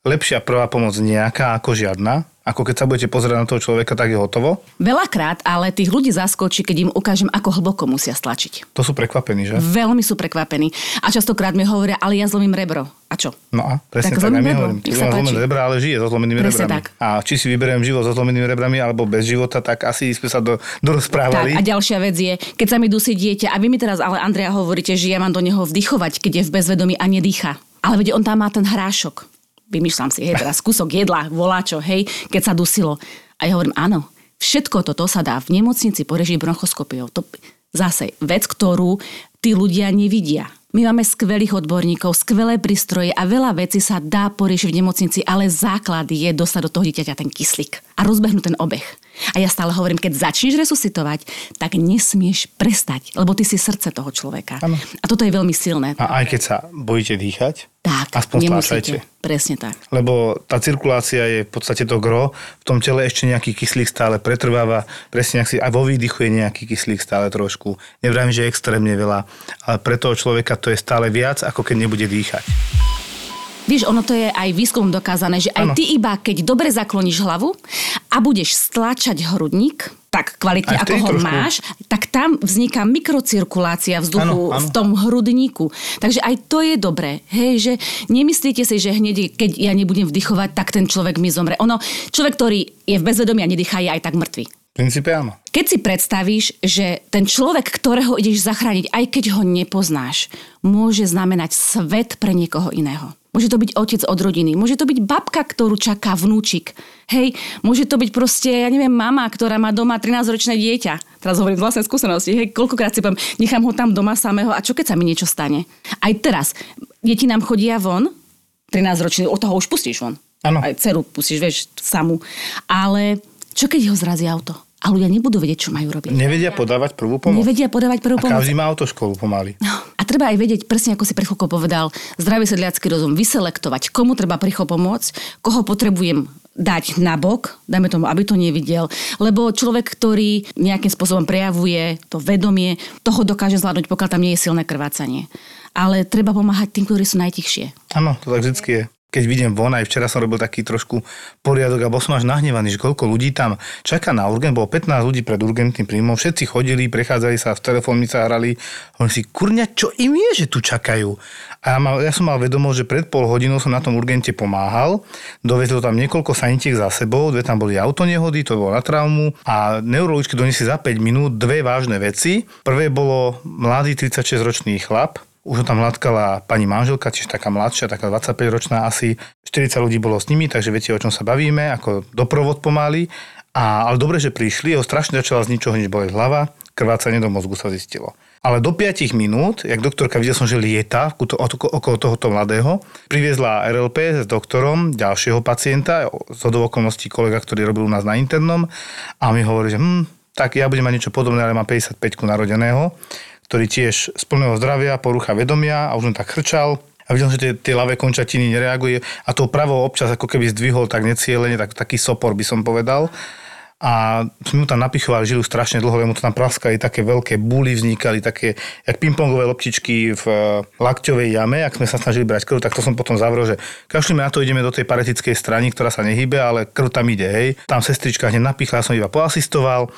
C: lepšia prvá pomoc nejaká ako žiadna. Ako keď sa budete pozerať na toho človeka, tak je hotovo.
D: Veľakrát, ale tých ľudí zaskočí, keď im ukážem, ako hlboko musia stlačiť.
C: To sú prekvapení, že?
D: Veľmi sú prekvapení. A častokrát mi hovoria, ale ja zlomím rebro. A čo?
C: No a presne tak,
D: Tak
C: tak
D: rebro,
C: hovorím. Zlomím rebra, ale žije so zlomenými
D: Presne
C: rebrami.
D: tak.
C: A či si vyberiem život so zlomenými rebrami alebo bez života, tak asi sme sa do,
D: Tak,
C: dorozprávali.
D: a ďalšia vec je, keď sa mi dusí dieťa a vy mi teraz, ale Andrea, hovoríte, že ja mám do neho vdychovať, keď je v bezvedomí a nedýcha. Ale veď on tam má ten hrášok. Vymýšľam si, hej, teraz kúsok jedla, voláčo, hej, keď sa dusilo. A ja hovorím, áno, všetko toto sa dá v nemocnici porežiť bronchoskopiou. To, zase vec, ktorú tí ľudia nevidia. My máme skvelých odborníkov, skvelé prístroje a veľa vecí sa dá poriešiť v nemocnici, ale základ je dostať do toho dieťaťa ten kyslík a rozbehnúť ten obeh. A ja stále hovorím, keď začneš resuscitovať, tak nesmieš prestať, lebo ty si srdce toho človeka.
C: Áno.
D: A toto je veľmi silné.
C: A aj keď sa bojíte dýchať,
D: Tak,
C: aspoň stláčajte.
D: nemusíte. Presne tak.
C: lebo tá cirkulácia je v podstate to gro, v tom tele ešte nejaký kyslík stále pretrváva, presne ak si, aj vo výdychu je nejaký kyslík stále trošku. Nevrám, že extrémne veľa, ale pre toho človeka to je stále viac, ako keď nebude dýchať.
D: Vieš, ono to je aj výskumom dokázané, že aj
C: Áno.
D: ty iba, keď dobre zakloníš hlavu a budeš stlačať hrudník, tak kvalitne, ako ho
C: trošku.
D: máš, tak tam vzniká mikrocirkulácia vzduchu
C: Áno, áno.
D: v tom hrudníku. Takže aj to je dobré. Hej, že nemyslíte si, že hneď, keď ja nebudem vdychovať, tak ten človek mi zomre. Ono, človek, ktorý je v bezvedomí a nedýchá, je aj tak mŕtvy.
C: Princípe áno.
D: Keď si predstavíš, že ten človek, ktorého ideš zachrániť, aj keď ho nepoznáš, môže znamenať svet pre niekoho iného. Môže to byť otec od rodiny, môže to byť babka, ktorú čaká vnúčik. Hej, môže to byť proste, ja neviem, mama, ktorá má doma 13-ročné dieťa. Teraz hovorím z vlastnej skúsenosti. Hej, koľkokrát si poviem, nechám ho tam doma samého a čo keď sa mi niečo stane? Aj teraz, deti nám chodia von, 13-ročný, od toho už pustíš von.
C: Áno.
D: Aj dceru pustíš, vieš, samú. Ale čo keď ho zrazí auto? A ľudia nebudú vedieť, čo majú robiť.
C: Nevedia podávať prvú pomoc.
D: Nevedia podávať prvú
C: A
D: pomoc.
C: každý má autoškolu pomaly.
D: A treba aj vedieť, presne ako si pred chvíľkou povedal, zdravý sedliacký rozum, vyselektovať, komu treba rýchlo pomôcť, koho potrebujem dať na bok, dajme tomu, aby to nevidel. Lebo človek, ktorý nejakým spôsobom prejavuje to vedomie, toho dokáže zvládnuť, pokiaľ tam nie je silné krvácanie. Ale treba pomáhať tým, ktorí sú najtichšie.
C: Áno, to tak vždycky je. Keď vidím von, aj včera som robil taký trošku poriadok a bol som až nahnevaný, že koľko ľudí tam čaká na urgent, bolo 15 ľudí pred urgentným príjmom, všetci chodili, prechádzali sa, s telefónmi sa hrali. Hovorím si, kurňa, čo im je, že tu čakajú? A ja, mal, ja som mal vedomosť, že pred pol hodinou som na tom urgente pomáhal, dovezlo tam niekoľko sanitiek za sebou, dve tam boli autonehody, to bolo na traumu a neurologičky doniesli za 5 minút dve vážne veci. Prvé bolo mladý 36-ročný chlap, už ho tam hladkala pani manželka, tiež taká mladšia, taká 25-ročná asi. 40 ľudí bolo s nimi, takže viete, o čom sa bavíme, ako doprovod pomaly. A, ale dobre, že prišli, ho strašne začala z ničoho nič boleť hlava, krvácanie do mozgu sa zistilo. Ale do 5 minút, jak doktorka videl som, že lieta okolo tohoto mladého, priviezla RLP s doktorom ďalšieho pacienta, z okolností kolega, ktorý robil u nás na internom a mi hovorí, že hm, tak ja budem mať niečo podobné, ale mám 55 narodeného ktorý tiež z plného zdravia, porucha vedomia a už len tak chrčal. A videl, že tie, tie ľavé končatiny nereaguje a to pravo občas ako keby zdvihol tak necielene, tak, taký sopor by som povedal. A sme mu tam napichovali žilu strašne dlho, lebo mu to tam praskali také veľké búly, vznikali také, jak pingpongové loptičky v eh, lakťovej jame, ak sme sa snažili brať krv, tak to som potom zavrel, že kašlíme na to, ideme do tej paretickej strany, ktorá sa nehybe, ale krv tam ide, hej. Tam sestrička hneď napichla, som iba poasistoval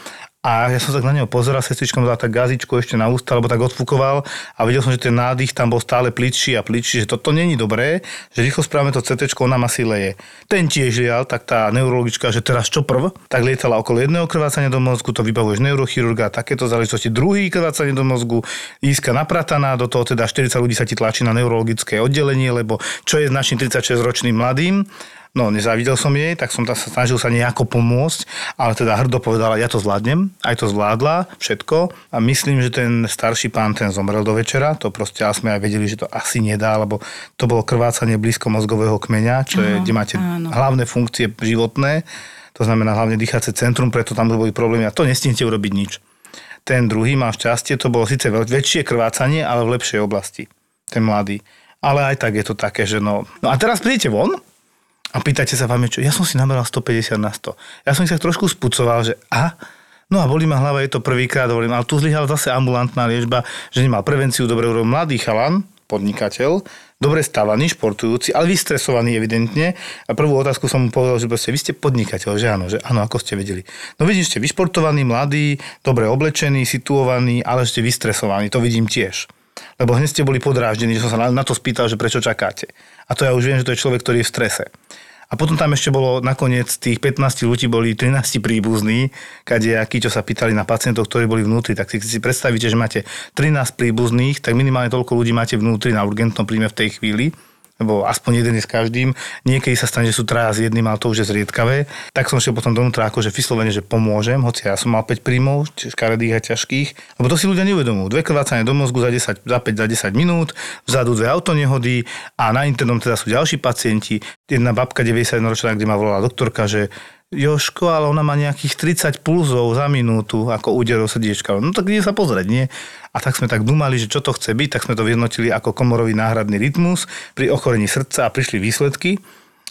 C: a ja som tak na neho pozeral, sestrička mu dala tak gazičku ešte na ústa, alebo tak odfúkoval a videl som, že ten nádych tam bol stále pličší a pličší, že toto není dobré, že rýchlo správame to CT, ona ma si leje. Ten tiež lial, tak tá neurologička, že teraz čo prv, tak lietala okolo jedného krvácania do mozgu, to vybavuješ neurochirurga, takéto záležitosti, druhý krvácanie do mozgu, íska naprataná, do toho teda 40 ľudí sa ti tlačí na neurologické oddelenie, lebo čo je našim 36-ročným mladým, No, nezávidel som jej, tak som sa snažil sa nejako pomôcť, ale teda hrdo povedala, ja to zvládnem, aj to zvládla, všetko. A myslím, že ten starší pán ten zomrel do večera, to proste ale sme aj vedeli, že to asi nedá, lebo to bolo krvácanie blízko mozgového kmeňa, čo je,
D: Áno,
C: kde máte
D: áno.
C: hlavné funkcie životné, to znamená hlavne dýchacie centrum, preto tam boli problémy a to nestihnete urobiť nič. Ten druhý mal šťastie, to bolo síce väčšie krvácanie, ale v lepšej oblasti, ten mladý. Ale aj tak je to také, že no... No a teraz prídete von a pýtate sa vám, čo, ja som si nameral 150 na 100. Ja som si tak trošku spucoval, že a, no a boli ma hlava, je to prvýkrát, hovorím, ale tu zlyhala zase ambulantná liečba, že nemal prevenciu, dobre urobil mladý chalan, podnikateľ, dobre stávaný, športujúci, ale vystresovaný evidentne. A prvú otázku som mu povedal, že proste, vy ste podnikateľ, že áno, že áno, ako ste vedeli. No vidíš, ste vyšportovaní, mladí, dobre oblečení, situovaní, ale ste vystresovaní, to vidím tiež. Lebo hneď ste boli podráždení, že som sa na, to spýtal, že prečo čakáte. A to ja už viem, že to je človek, ktorý je v strese. A potom tam ešte bolo nakoniec tých 15 ľudí boli 13 príbuzní, kadejakí, čo sa pýtali na pacientov, ktorí boli vnútri. Tak si, si predstavíte, že máte 13 príbuzných, tak minimálne toľko ľudí máte vnútri na urgentnom príjme v tej chvíli. Lebo aspoň jeden je s každým. Niekedy sa stane, že sú traja s jedným, ale to už je zriedkavé. Tak som šiel potom donútra, akože vyslovene, že pomôžem, hoci ja som mal 5 príjmov, škaredých a ťažkých. Lebo to si ľudia neuvedomujú. Dve krvácanie do mozgu za, 10, za 5, za 10 minút, vzadu dve autonehody a na internom teda sú ďalší pacienti. Jedna babka 91 ročná, kde ma volala doktorka, že Joško, ale ona má nejakých 30 pulzov za minútu ako úderov srdiečka. No tak ide sa pozrieť, nie? A tak sme tak dumali, že čo to chce byť, tak sme to vyhodnotili ako komorový náhradný rytmus pri ochorení srdca a prišli výsledky.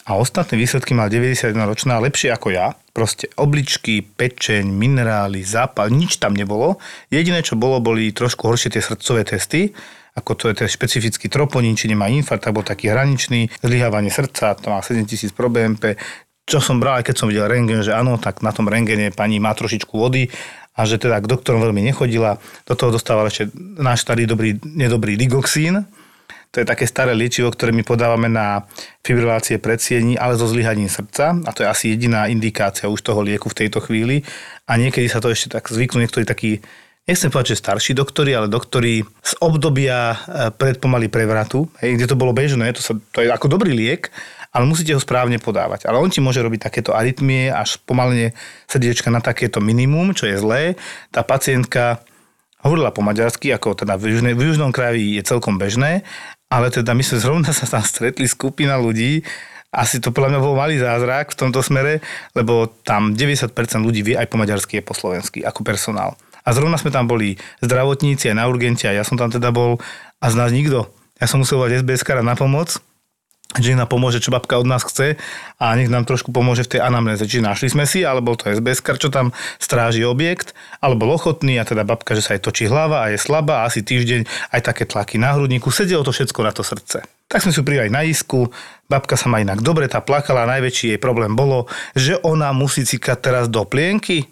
C: A ostatné výsledky mal 91 ročná lepšie ako ja. Proste obličky, pečeň, minerály, zápal, nič tam nebolo. Jediné, čo bolo, boli trošku horšie tie srdcové testy, ako to je ten špecifický troponín, či nemá infarkt, bol taký hraničný, zlyhávanie srdca, to má 7000 pro BMP, čo som bral, aj keď som videl rengen, že áno, tak na tom rengene pani má trošičku vody a že teda k doktorom veľmi nechodila. Do toho dostával ešte náš starý dobrý, nedobrý digoxín. To je také staré liečivo, ktoré my podávame na fibrilácie predsiení, ale so zlyhaním srdca. A to je asi jediná indikácia už toho lieku v tejto chvíli. A niekedy sa to ešte tak zvyknú niektorí takí nechcem povedať, že starší doktori, ale doktori z obdobia e, pred pomaly prevratu, hej, kde to bolo bežné, to, sa, to je ako dobrý liek, ale musíte ho správne podávať. Ale on ti môže robiť takéto arytmie, až pomalenie srdiečka na takéto minimum, čo je zlé. Tá pacientka hovorila po maďarsky, ako teda v, južnej, v južnom kraji je celkom bežné, ale teda my sme zrovna sa tam stretli skupina ľudí, asi to podľa mňa bol malý zázrak v tomto smere, lebo tam 90% ľudí vie aj po maďarsky, aj po slovensky, ako personál. A zrovna sme tam boli zdravotníci aj na urgente a ja som tam teda bol a z nás nikto. Ja som musel volať SBS na pomoc, že nám pomôže, čo babka od nás chce a nech nám trošku pomôže v tej anamnéze. Či našli sme si, alebo to SBS, čo tam stráži objekt, alebo ochotný a teda babka, že sa jej točí hlava a je slabá a asi týždeň aj také tlaky na hrudníku. Sedelo to všetko na to srdce. Tak sme si prijali na isku, babka sa má inak dobre, tá plakala, najväčší jej problém bolo, že ona musí cikať teraz do plienky,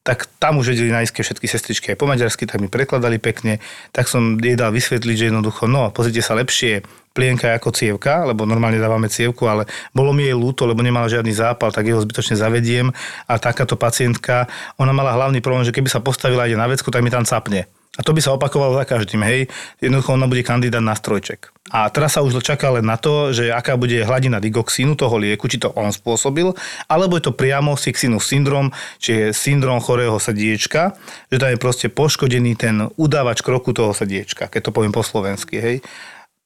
C: tak tam už vedeli nájsť všetky sestričky aj po maďarsky, tak mi prekladali pekne, tak som jej dal vysvetliť, že jednoducho, no pozrite sa lepšie, plienka ako cievka, lebo normálne dávame cievku, ale bolo mi jej ľúto, lebo nemala žiadny zápal, tak jeho zbytočne zavediem a takáto pacientka, ona mala hlavný problém, že keby sa postavila ide na vecku, tak mi tam capne. A to by sa opakovalo za každým, hej. Jednoducho ona bude kandidát na strojček. A teraz sa už čaká len na to, že aká bude hladina digoxínu toho lieku, či to on spôsobil, alebo je to priamo Sixinus syndrom, či je syndrom chorého srdiečka, že tam je proste poškodený ten udávač kroku toho srdiečka, keď to poviem po slovensky, hej.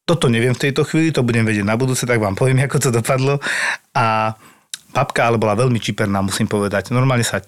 C: Toto neviem v tejto chvíli, to budem vedieť na budúce, tak vám poviem, ako to dopadlo. A babka ale bola veľmi čiperná, musím povedať. Normálne sa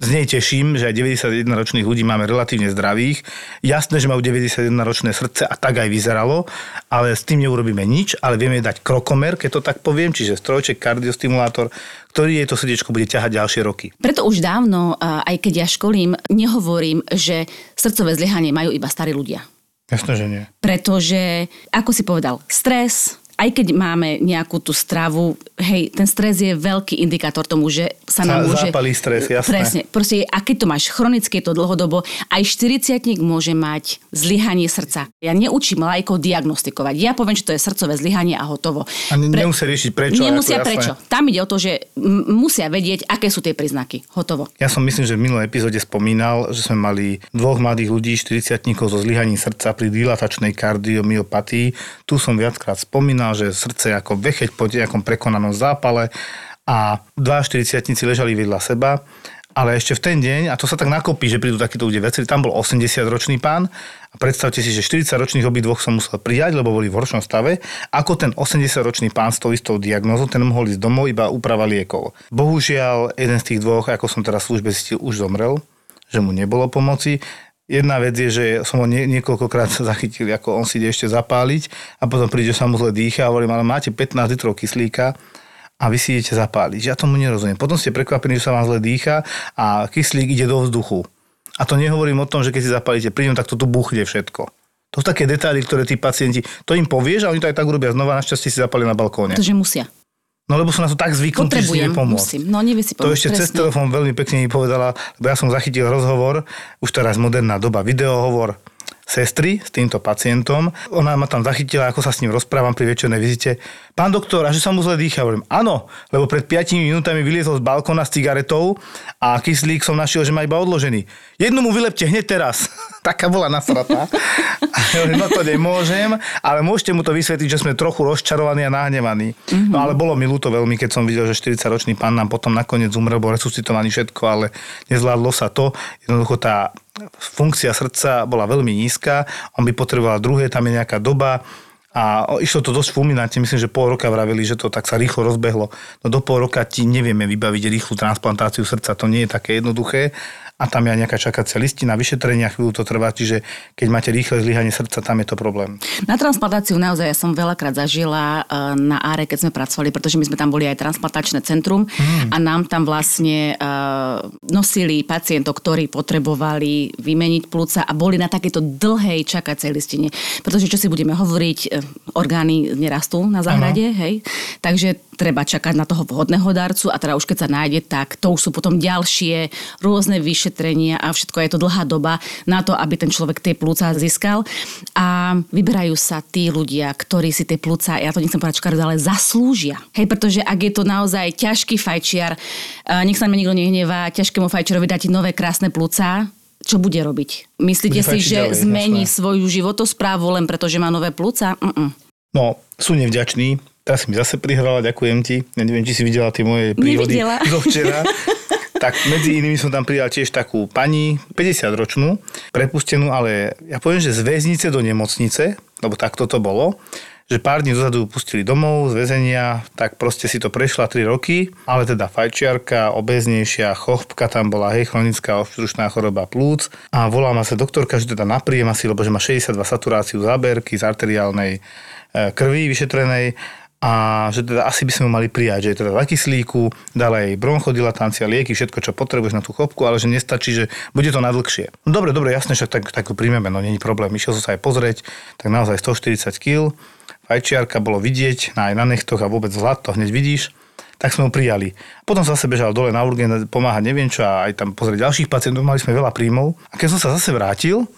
C: z nej teším, že aj 91-ročných ľudí máme relatívne zdravých. Jasné, že majú 91-ročné srdce a tak aj vyzeralo, ale s tým neurobíme nič, ale vieme dať krokomer, keď to tak poviem, čiže strojček, kardiostimulátor, ktorý jej to srdiečko bude ťahať ďalšie roky.
D: Preto už dávno, aj keď ja školím, nehovorím, že srdcové zlyhanie majú iba starí ľudia.
C: Jasné, že nie.
D: Pretože, ako si povedal, stres, aj keď máme nejakú tú stravu, hej, ten stres je veľký indikátor tomu, že sa nám môže...
C: Zápalý stres, jasné.
D: Presne. Proste, a keď to máš chronicky, je to dlhodobo, aj 40 môže mať zlyhanie srdca. Ja neučím lajkov diagnostikovať. Ja poviem, že to je srdcové zlyhanie a hotovo.
C: A ne, Pre... nemusia riešiť prečo.
D: Nemusia prečo. Tam ide o to, že m- musia vedieť, aké sú tie príznaky. Hotovo.
C: Ja som myslím, že v minulej epizóde spomínal, že sme mali dvoch mladých ľudí, 40 so zlyhaním srdca pri dilatačnej kardiomyopatii. Tu som viackrát spomínal, že srdce ako vecheť po nejakom prekonanom zápale a dva 40 ležali vedľa seba ale ešte v ten deň, a to sa tak nakopí, že prídu takíto ľudia veci, tam bol 80-ročný pán a predstavte si, že 40-ročných obidvoch som musel prijať, lebo boli v horšom stave, ako ten 80-ročný pán s tou istou diagnózou, ten mohol ísť domov iba úprava liekov. Bohužiaľ, jeden z tých dvoch, ako som teraz v službe zistil, už zomrel, že mu nebolo pomoci. Jedna vec je, že som ho nie, niekoľkokrát zachytil, ako on si ide ešte zapáliť a potom príde, že sa mu zle dýcha a hovorím, ale máte 15 litrov kyslíka a vy si idete zapáliť. Ja tomu nerozumiem. Potom ste prekvapení, že sa vám zle dýcha a kyslík ide do vzduchu. A to nehovorím o tom, že keď si zapálite plyn, tak to tu buchne všetko. To sú také detaily, ktoré tí pacienti, to im povieš a oni to aj tak urobia znova, našťastie si zapali na balkóne.
D: Pretože musia.
C: No lebo sú na to tak zvyknutí, že si nepomôcť.
D: musím. No nevie si pomôcť.
C: To ešte presne. cez telefón veľmi pekne mi povedala, lebo ja som zachytil rozhovor, už teraz moderná doba, videohovor sestry s týmto pacientom. Ona ma tam zachytila, ako sa s ním rozprávam pri večernej vizite. Pán doktor, a že sa mu zle dýcha? Hovorím, áno, lebo pred 5 minútami vyliezol z balkóna s cigaretou a kyslík som našiel, že má iba odložený. Jednu mu vylepte hneď teraz. Taká bola nasratá. No to nemôžem, ale môžete mu to vysvetliť, že sme trochu rozčarovaní a nahnevaní. Mm-hmm. No ale bolo mi ľúto veľmi, keď som videl, že 40-ročný pán nám potom nakoniec umrel, bol resuscitovaný všetko, ale nezvládlo sa to. Jednoducho tá funkcia srdca bola veľmi nízka, on by potreboval druhé, tam je nejaká doba, a išlo to dosť fulminantne, myslím, že pol roka vraveli, že to tak sa rýchlo rozbehlo. No do pol roka ti nevieme vybaviť rýchlu transplantáciu srdca, to nie je také jednoduché a tam je aj nejaká čakacia listina, vyšetrenia, chvíľu to trvá, čiže keď máte rýchle zlyhanie srdca, tam je to problém.
D: Na transplantáciu naozaj ja som veľakrát zažila eh, na áre, keď sme pracovali, pretože my sme tam boli aj transplantačné centrum hmm. a nám tam vlastne uh, nosili pacientov, ktorí potrebovali vymeniť plúca a boli na takéto dlhej čakacej listine. Pretože čo si budeme hovoriť, eh, orgány nerastú na záhrade, ano. hej? Takže treba čakať na toho vhodného darcu a teda už keď sa nájde, tak to už sú potom ďalšie rôzne vyšetrenia a všetko je to dlhá doba na to, aby ten človek tie plúca získal. A vyberajú sa tí ľudia, ktorí si tie plúca, ja to nechcem povedať škaredo, ale zaslúžia. Hej, pretože ak je to naozaj ťažký fajčiar, nech sa mi nikto nehnevá, ťažkému fajčiarovi dáte nové krásne plúca, čo bude robiť? Myslíte bude si, že ďalej, zmení jasné. svoju životosprávu len preto, že má nové plúca? Mm-mm.
C: No, sú nevďační, Teraz si mi zase prihrala, ďakujem ti. Ja neviem, či si videla tie moje príhody
D: Nevidela.
C: zo včera. tak medzi inými som tam pridal tiež takú pani, 50-ročnú, prepustenú, ale ja poviem, že z väznice do nemocnice, lebo tak toto bolo, že pár dní dozadu pustili domov z väzenia, tak proste si to prešla 3 roky, ale teda fajčiarka, obeznejšia, chopka tam bola, hej, chronická obštručná choroba plúc. A volá ma sa doktorka, že teda napriem asi, lebo že má 62 saturáciu záberky z arteriálnej e, krvi vyšetrenej a že teda asi by sme mali prijať, že je teda za kyslíku, aj bronchodilatancia, lieky, všetko, čo potrebuješ na tú chopku, ale že nestačí, že bude to na. No dobre, dobre, jasne, však tak, tak príjmeme, no není problém. Išiel som sa aj pozrieť, tak naozaj 140 kg, fajčiarka bolo vidieť aj na nechtoch a vôbec zlat, to hneď vidíš tak sme ho prijali. Potom zase bežal dole na urgen pomáhať neviem čo a aj tam pozrieť ďalších pacientov, mali sme veľa príjmov. A keď som sa zase vrátil,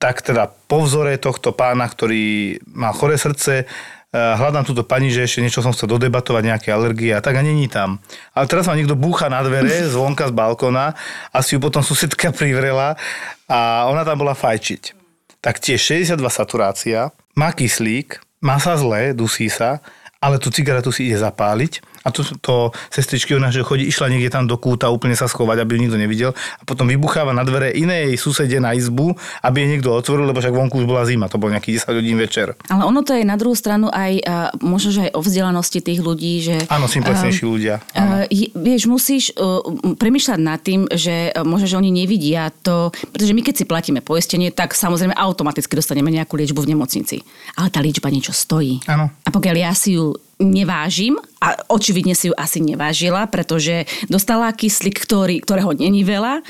C: tak teda po vzore tohto pána, ktorý má choré srdce, hľadám túto pani, že ešte niečo som chcel dodebatovať, nejaké alergie a tak a není tam. Ale teraz ma niekto búcha na dvere zvonka z balkona a si ju potom susedka privrela a ona tam bola fajčiť. Tak tiež 62 saturácia, má kyslík, má sa zle, dusí sa, ale tú cigaretu si ide zapáliť a to, to sestričky ona, že chodí, išla niekde tam do kúta úplne sa schovať, aby ju nikto nevidel a potom vybucháva na dvere inej susede na izbu, aby jej niekto otvoril, lebo však vonku už bola zima, to bol nejaký 10 hodín večer.
D: Ale ono to je na druhú stranu aj, možno, že aj o vzdelanosti tých ľudí, že...
C: Áno, simplesnejší uh, ľudia.
D: Uh, vieš, musíš uh, premyšľať nad tým, že uh, možno, že oni nevidia to, pretože my keď si platíme poistenie, tak samozrejme automaticky dostaneme nejakú liečbu v nemocnici. Ale tá liečba niečo stojí.
C: Áno.
D: A pokiaľ ja si ju nevážim a očividne si ju asi nevážila, pretože dostala kyslík, ktorý, ktorého není veľa,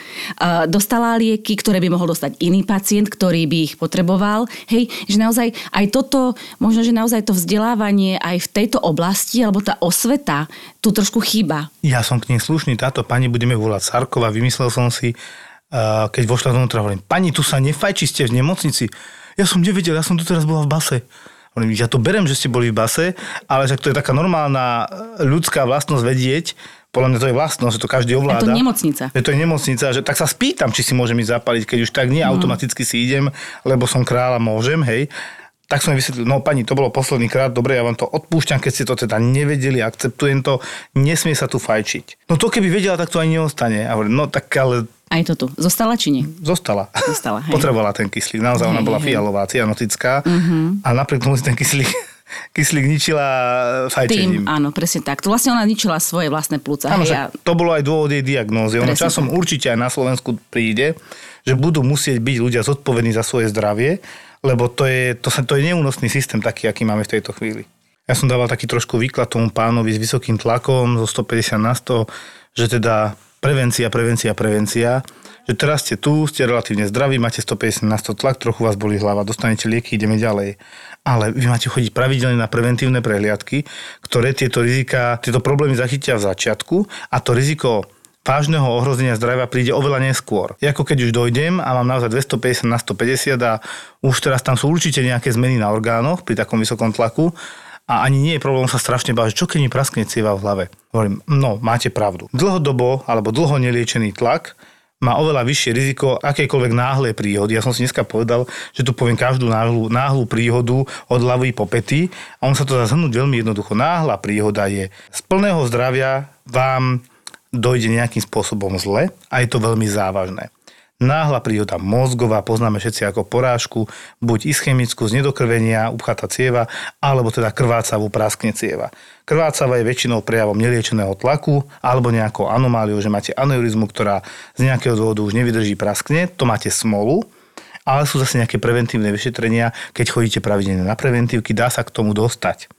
D: dostala lieky, ktoré by mohol dostať iný pacient, ktorý by ich potreboval. Hej, že naozaj aj toto, možno, že naozaj to vzdelávanie aj v tejto oblasti, alebo tá osveta, tu trošku chýba.
C: Ja som k nej slušný, táto pani budeme volať Sarkova, vymyslel som si, keď vošla dovnútra, hovorím, pani, tu sa nefajči, ste v nemocnici. Ja som nevedel, ja som tu teraz bola v base. Hovorím, ja to berem, že ste boli v base, ale že to je taká normálna ľudská vlastnosť vedieť, podľa mňa to je vlastnosť, že to každý ovláda.
D: Je to nemocnica.
C: Je to je nemocnica, že tak sa spýtam, či si môžem ísť zapaliť, keď už tak nie no. automaticky si idem, lebo som kráľa, môžem, hej. Tak som vysvetlil, no pani, to bolo posledný krát, dobre, ja vám to odpúšťam, keď ste to teda nevedeli, akceptujem to, nesmie sa tu fajčiť. No to keby vedela, tak to ani neostane. A hovorím, no tak ale
D: aj to tu. Zostala či nie?
C: Zostala.
D: Zostala, hej.
C: Potrebovala ten kyslík. Naozaj hej, ona bola hej. fialová, cyanotická. Uh-huh. A napriek tomu si ten kyslík kyslík ničila fajčením.
D: Tým, áno, presne tak. To vlastne ona ničila svoje vlastné plúca.
C: Áno, hej, a... to bolo aj dôvod jej diagnózy. Ono časom tak. určite aj na Slovensku príde, že budú musieť byť ľudia zodpovední za svoje zdravie, lebo to je, to, to je neúnosný systém taký, aký máme v tejto chvíli. Ja som dával taký trošku výklad tomu pánovi s vysokým tlakom zo 150 na 100, že teda prevencia, prevencia, prevencia. Že teraz ste tu, ste relatívne zdraví, máte 150 na 100 tlak, trochu vás boli hlava, dostanete lieky, ideme ďalej. Ale vy máte chodiť pravidelne na preventívne prehliadky, ktoré tieto rizika, tieto problémy zachytia v začiatku a to riziko vážneho ohrozenia zdravia príde oveľa neskôr. Je ako keď už dojdem a mám naozaj 250 na 150 a už teraz tam sú určite nejaké zmeny na orgánoch pri takom vysokom tlaku a ani nie je problém sa strašne báť, čo keď mi praskne cieva v hlave. Hovorím, no, máte pravdu. Dlhodobo alebo dlho neliečený tlak má oveľa vyššie riziko akejkoľvek náhle príhody. Ja som si dneska povedal, že tu poviem každú náhlu, náhlu príhodu od hlavy po pety a on sa to dá zhrnúť veľmi jednoducho. Náhla príhoda je z plného zdravia vám dojde nejakým spôsobom zle a je to veľmi závažné. Náhla príhoda mozgová, poznáme všetci ako porážku, buď ischemickú z nedokrvenia, upchata cieva, alebo teda krvácavú praskne cieva. Krvácava je väčšinou prejavom neliečeného tlaku alebo nejakou anomáliou, že máte aneurizmu, ktorá z nejakého dôvodu už nevydrží praskne, to máte smolu, ale sú zase nejaké preventívne vyšetrenia, keď chodíte pravidelne na preventívky, dá sa k tomu dostať.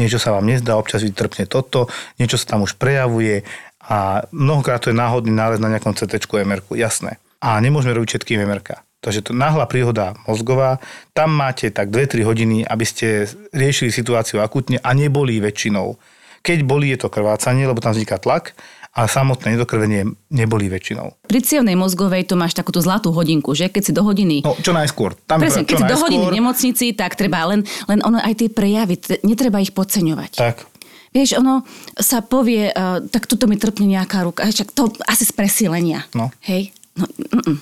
C: Niečo sa vám nezdá, občas vytrpne toto, niečo sa tam už prejavuje a mnohokrát to je náhodný nález na nejakom CT MR, jasné a nemôžeme robiť všetky MRK. Takže to náhla príhoda mozgová, tam máte tak 2-3 hodiny, aby ste riešili situáciu akutne a neboli väčšinou. Keď boli, je to krvácanie, lebo tam vzniká tlak, a samotné nedokrvenie neboli väčšinou.
D: Pri cievnej mozgovej to máš takúto zlatú hodinku, že? Keď si do hodiny...
C: No, čo najskôr. Tam
D: Presne,
C: čo
D: keď si
C: najskôr,
D: do hodiny v nemocnici, tak treba len, len ono aj tie prejavy, netreba ich podceňovať.
C: Tak.
D: Vieš, ono sa povie, uh, tak tuto mi trpne nejaká ruka, však to asi z presílenia.
C: No.
D: Hej? No, mm-mm.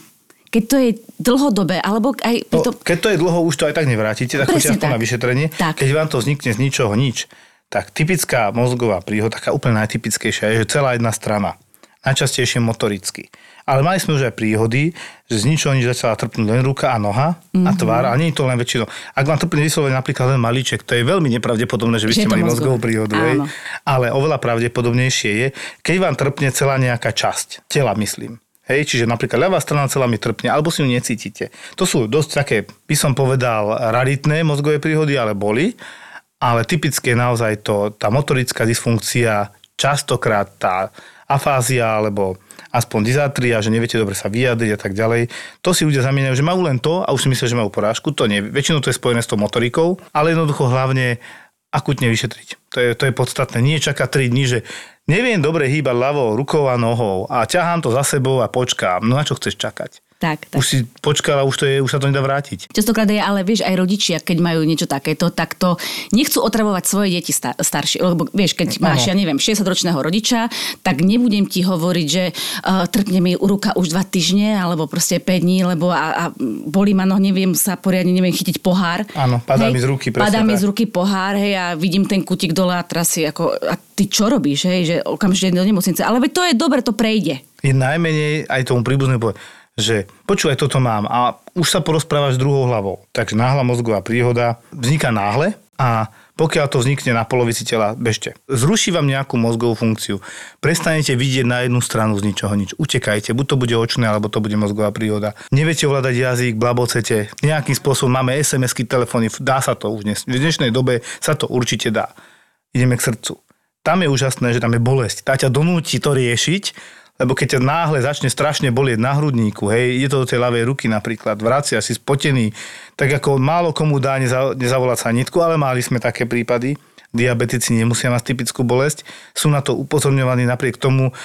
D: Keď to je dlhodobé, alebo aj...
C: No,
D: to...
C: keď to je dlho, už to aj tak nevrátite, tak
D: Presne
C: aspoň na vyšetrenie.
D: Tak.
C: Keď vám to vznikne z ničoho nič, tak typická mozgová príhoda, taká úplne najtypickejšia, je, že celá jedna strana. Najčastejšie motoricky. Ale mali sme už aj príhody, že z ničoho nič začala trpnúť len ruka a noha a
D: Mhm.
C: tvár, a nie je to len väčšinou. Ak vám trpne vyslovene napríklad len malíček, to je veľmi nepravdepodobné, že by ste mali mozgovú príhodu. Hej. Ale oveľa pravdepodobnejšie je, keď vám trpne celá nejaká časť tela, myslím. Hej, čiže napríklad ľavá strana celá mi trpne, alebo si ju necítite. To sú dosť také, by som povedal, raritné mozgové príhody, ale boli. Ale typické je naozaj to, tá motorická dysfunkcia, častokrát tá afázia, alebo aspoň dysatria, že neviete dobre sa vyjadriť a tak ďalej. To si ľudia zamieňajú, že majú len to a už si myslia, že majú porážku. To nie. Väčšinou to je spojené s tou motorikou, ale jednoducho hlavne akutne vyšetriť. To je, to je podstatné. Nie čakať 3 dní, že neviem dobre hýbať ľavou rukou a nohou a ťahám to za sebou a počkám. No na čo chceš čakať?
D: Tak, tak.
C: Už si počkala, už, to je, už sa to nedá vrátiť.
D: Častokrát je, ale vieš, aj rodičia, keď majú niečo takéto, tak to nechcú otravovať svoje deti star- staršie. Lebo vieš, keď máš, ja neviem, 60-ročného rodiča, tak nebudem ti hovoriť, že uh, trpne mi ruka už dva týždne, alebo proste 5 dní, lebo a, a bolí ma, no neviem sa poriadne, neviem chytiť pohár.
C: Áno, padá mi z ruky, presne
D: Padá mi
C: tak.
D: z ruky pohár, hej, a vidím ten kutik dole a teraz si ako, a ty čo robíš, hej, že okamžite do nemocnice. Ale veď to je dobre, to prejde.
C: Je najmenej aj tomu príbuznému povie, že počúvaj, toto mám a už sa porozprávaš s druhou hlavou. Takže náhla mozgová príhoda vzniká náhle a pokiaľ to vznikne na polovici tela, bežte. Zruší vám nejakú mozgovú funkciu. Prestanete vidieť na jednu stranu z ničoho nič. Utekajte, buď to bude očné, alebo to bude mozgová príhoda. Neviete ovládať jazyk, blabocete, nejakým spôsobom máme SMS-ky, telefóny, dá sa to už dnes. V dnešnej dobe sa to určite dá. Ideme k srdcu. Tam je úžasné, že tam je bolesť. Tá ťa donúti to riešiť, lebo keď ťa náhle začne strašne bolieť na hrudníku, hej, ide to do tej ľavej ruky napríklad, vracia si spotený, tak ako málo komu dá neza, nezavolať sanitku, ale mali sme také prípady. Diabetici nemusia mať typickú bolesť, sú na to upozorňovaní napriek tomu,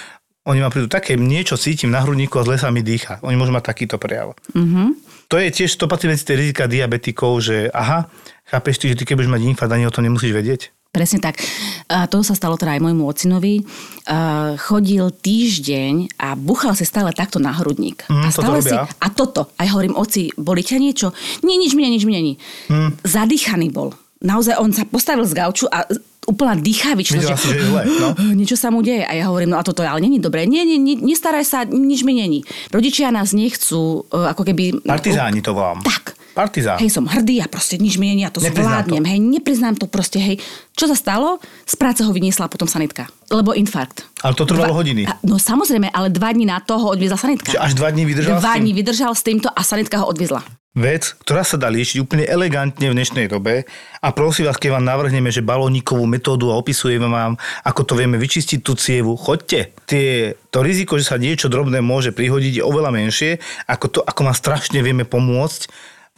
C: oni ma prídu také, niečo cítim na hrudníku a zle sa mi dýcha. Oni môžu mať takýto prejav. Mm-hmm. To je tiež, to patrí medzi tie rizika diabetikov, že aha, chápeš ty, že ty keď budeš mať infarkt, ani o tom nemusíš vedieť.
D: Presne tak. A to sa stalo teda aj môjmu ocinovi. A chodil týždeň a buchal si stále takto na hrudník.
C: Mm,
D: a
C: toto
D: stále si,
C: robia.
D: a toto. A ja hovorím, oci, boli ťa niečo? Nie, nič mi nič mi nie.
C: Mm.
D: Zadýchaný bol. Naozaj on sa postavil z gauču a úplná dýchavičnosť.
C: Videla si, že zle, no.
D: Niečo sa mu deje. A ja hovorím, no a toto ale není dobré. Nie, nie, nie, nestaraj sa, nič mi není. Rodičia nás nechcú, e, ako keby...
C: Partizáni to volám.
D: Tak.
C: Partizán.
D: Hej, som hrdý a proste nič mi nie, ja to
C: Nepriznám
D: zvládnem.
C: to.
D: Hej, nepriznám to proste, hej. Čo sa stalo? Z práce ho vyniesla potom sanitka. Lebo infarkt.
C: Ale to trvalo hodiny.
D: A, no samozrejme, ale dva dní na to ho odviezla sanitka.
C: Čiže až dva dní vydržal
D: Dva dní vydržal s týmto a sanitka ho odviezla.
C: Vec, ktorá sa dá liečiť úplne elegantne v dnešnej dobe a prosím vás, keď vám navrhneme, že balónikovú metódu a opisujeme vám, ako to vieme vyčistiť tú cievu, choďte. Tie, to riziko, že sa niečo drobné môže prihodiť, je oveľa menšie, ako to, ako vám strašne vieme pomôcť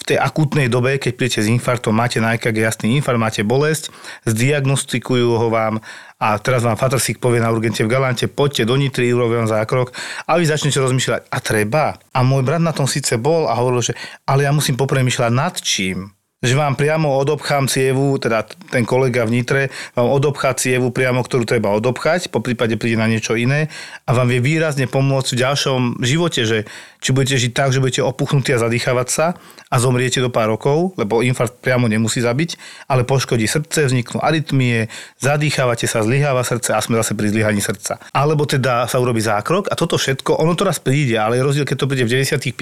C: v tej akútnej dobe, keď príjete s infarktom, máte na EKG jasný infarkt, máte bolesť, zdiagnostikujú ho vám a teraz vám Fatrsík povie na urgente v Galante, poďte do Nitry, urobím vám zákrok a vy začnete rozmýšľať, a treba. A môj brat na tom síce bol a hovoril, že ale ja musím popremýšľať nad čím že vám priamo odobchám cievu, teda ten kolega v Nitre vám odobchá cievu priamo, ktorú treba odobchať, po prípade príde na niečo iné a vám vie výrazne pomôcť v ďalšom živote, že či budete žiť tak, že budete opuchnutí a zadýchavať sa a zomriete do pár rokov, lebo infarkt priamo nemusí zabiť, ale poškodí srdce, vzniknú arytmie, zadýchavate sa, zlyháva srdce a sme zase pri zlyhaní srdca. Alebo teda sa urobí zákrok a toto všetko, ono to raz príde, ale je rozdiel, keď to príde v 95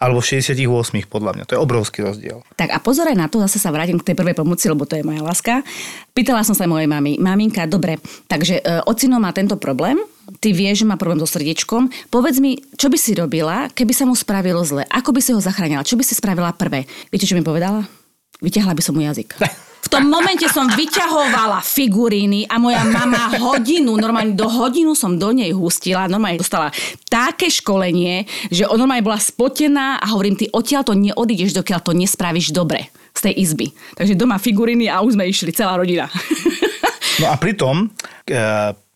C: alebo v 68 podľa mňa. To je obrovský rozdiel.
D: Tak a pozor aj na to, zase sa vrátim k tej prvej pomoci, lebo to je moja láska. Pýtala som sa mojej mami, maminka, dobre, takže e, ocino má tento problém, ty vieš, že má problém so srdiečkom. Povedz mi, čo by si robila, keby sa mu spravilo zle? Ako by si ho zachránila? Čo by si spravila prvé? Viete, čo mi povedala? Vyťahla by som mu jazyk. V tom momente som vyťahovala figuríny a moja mama hodinu, normálne do hodinu som do nej hustila, normálne dostala také školenie, že ona normálne bola spotená a hovorím, ty odtiaľ to neodídeš, dokiaľ to nespravíš dobre z tej izby. Takže doma figuríny a už sme išli, celá rodina.
C: No a pritom, e,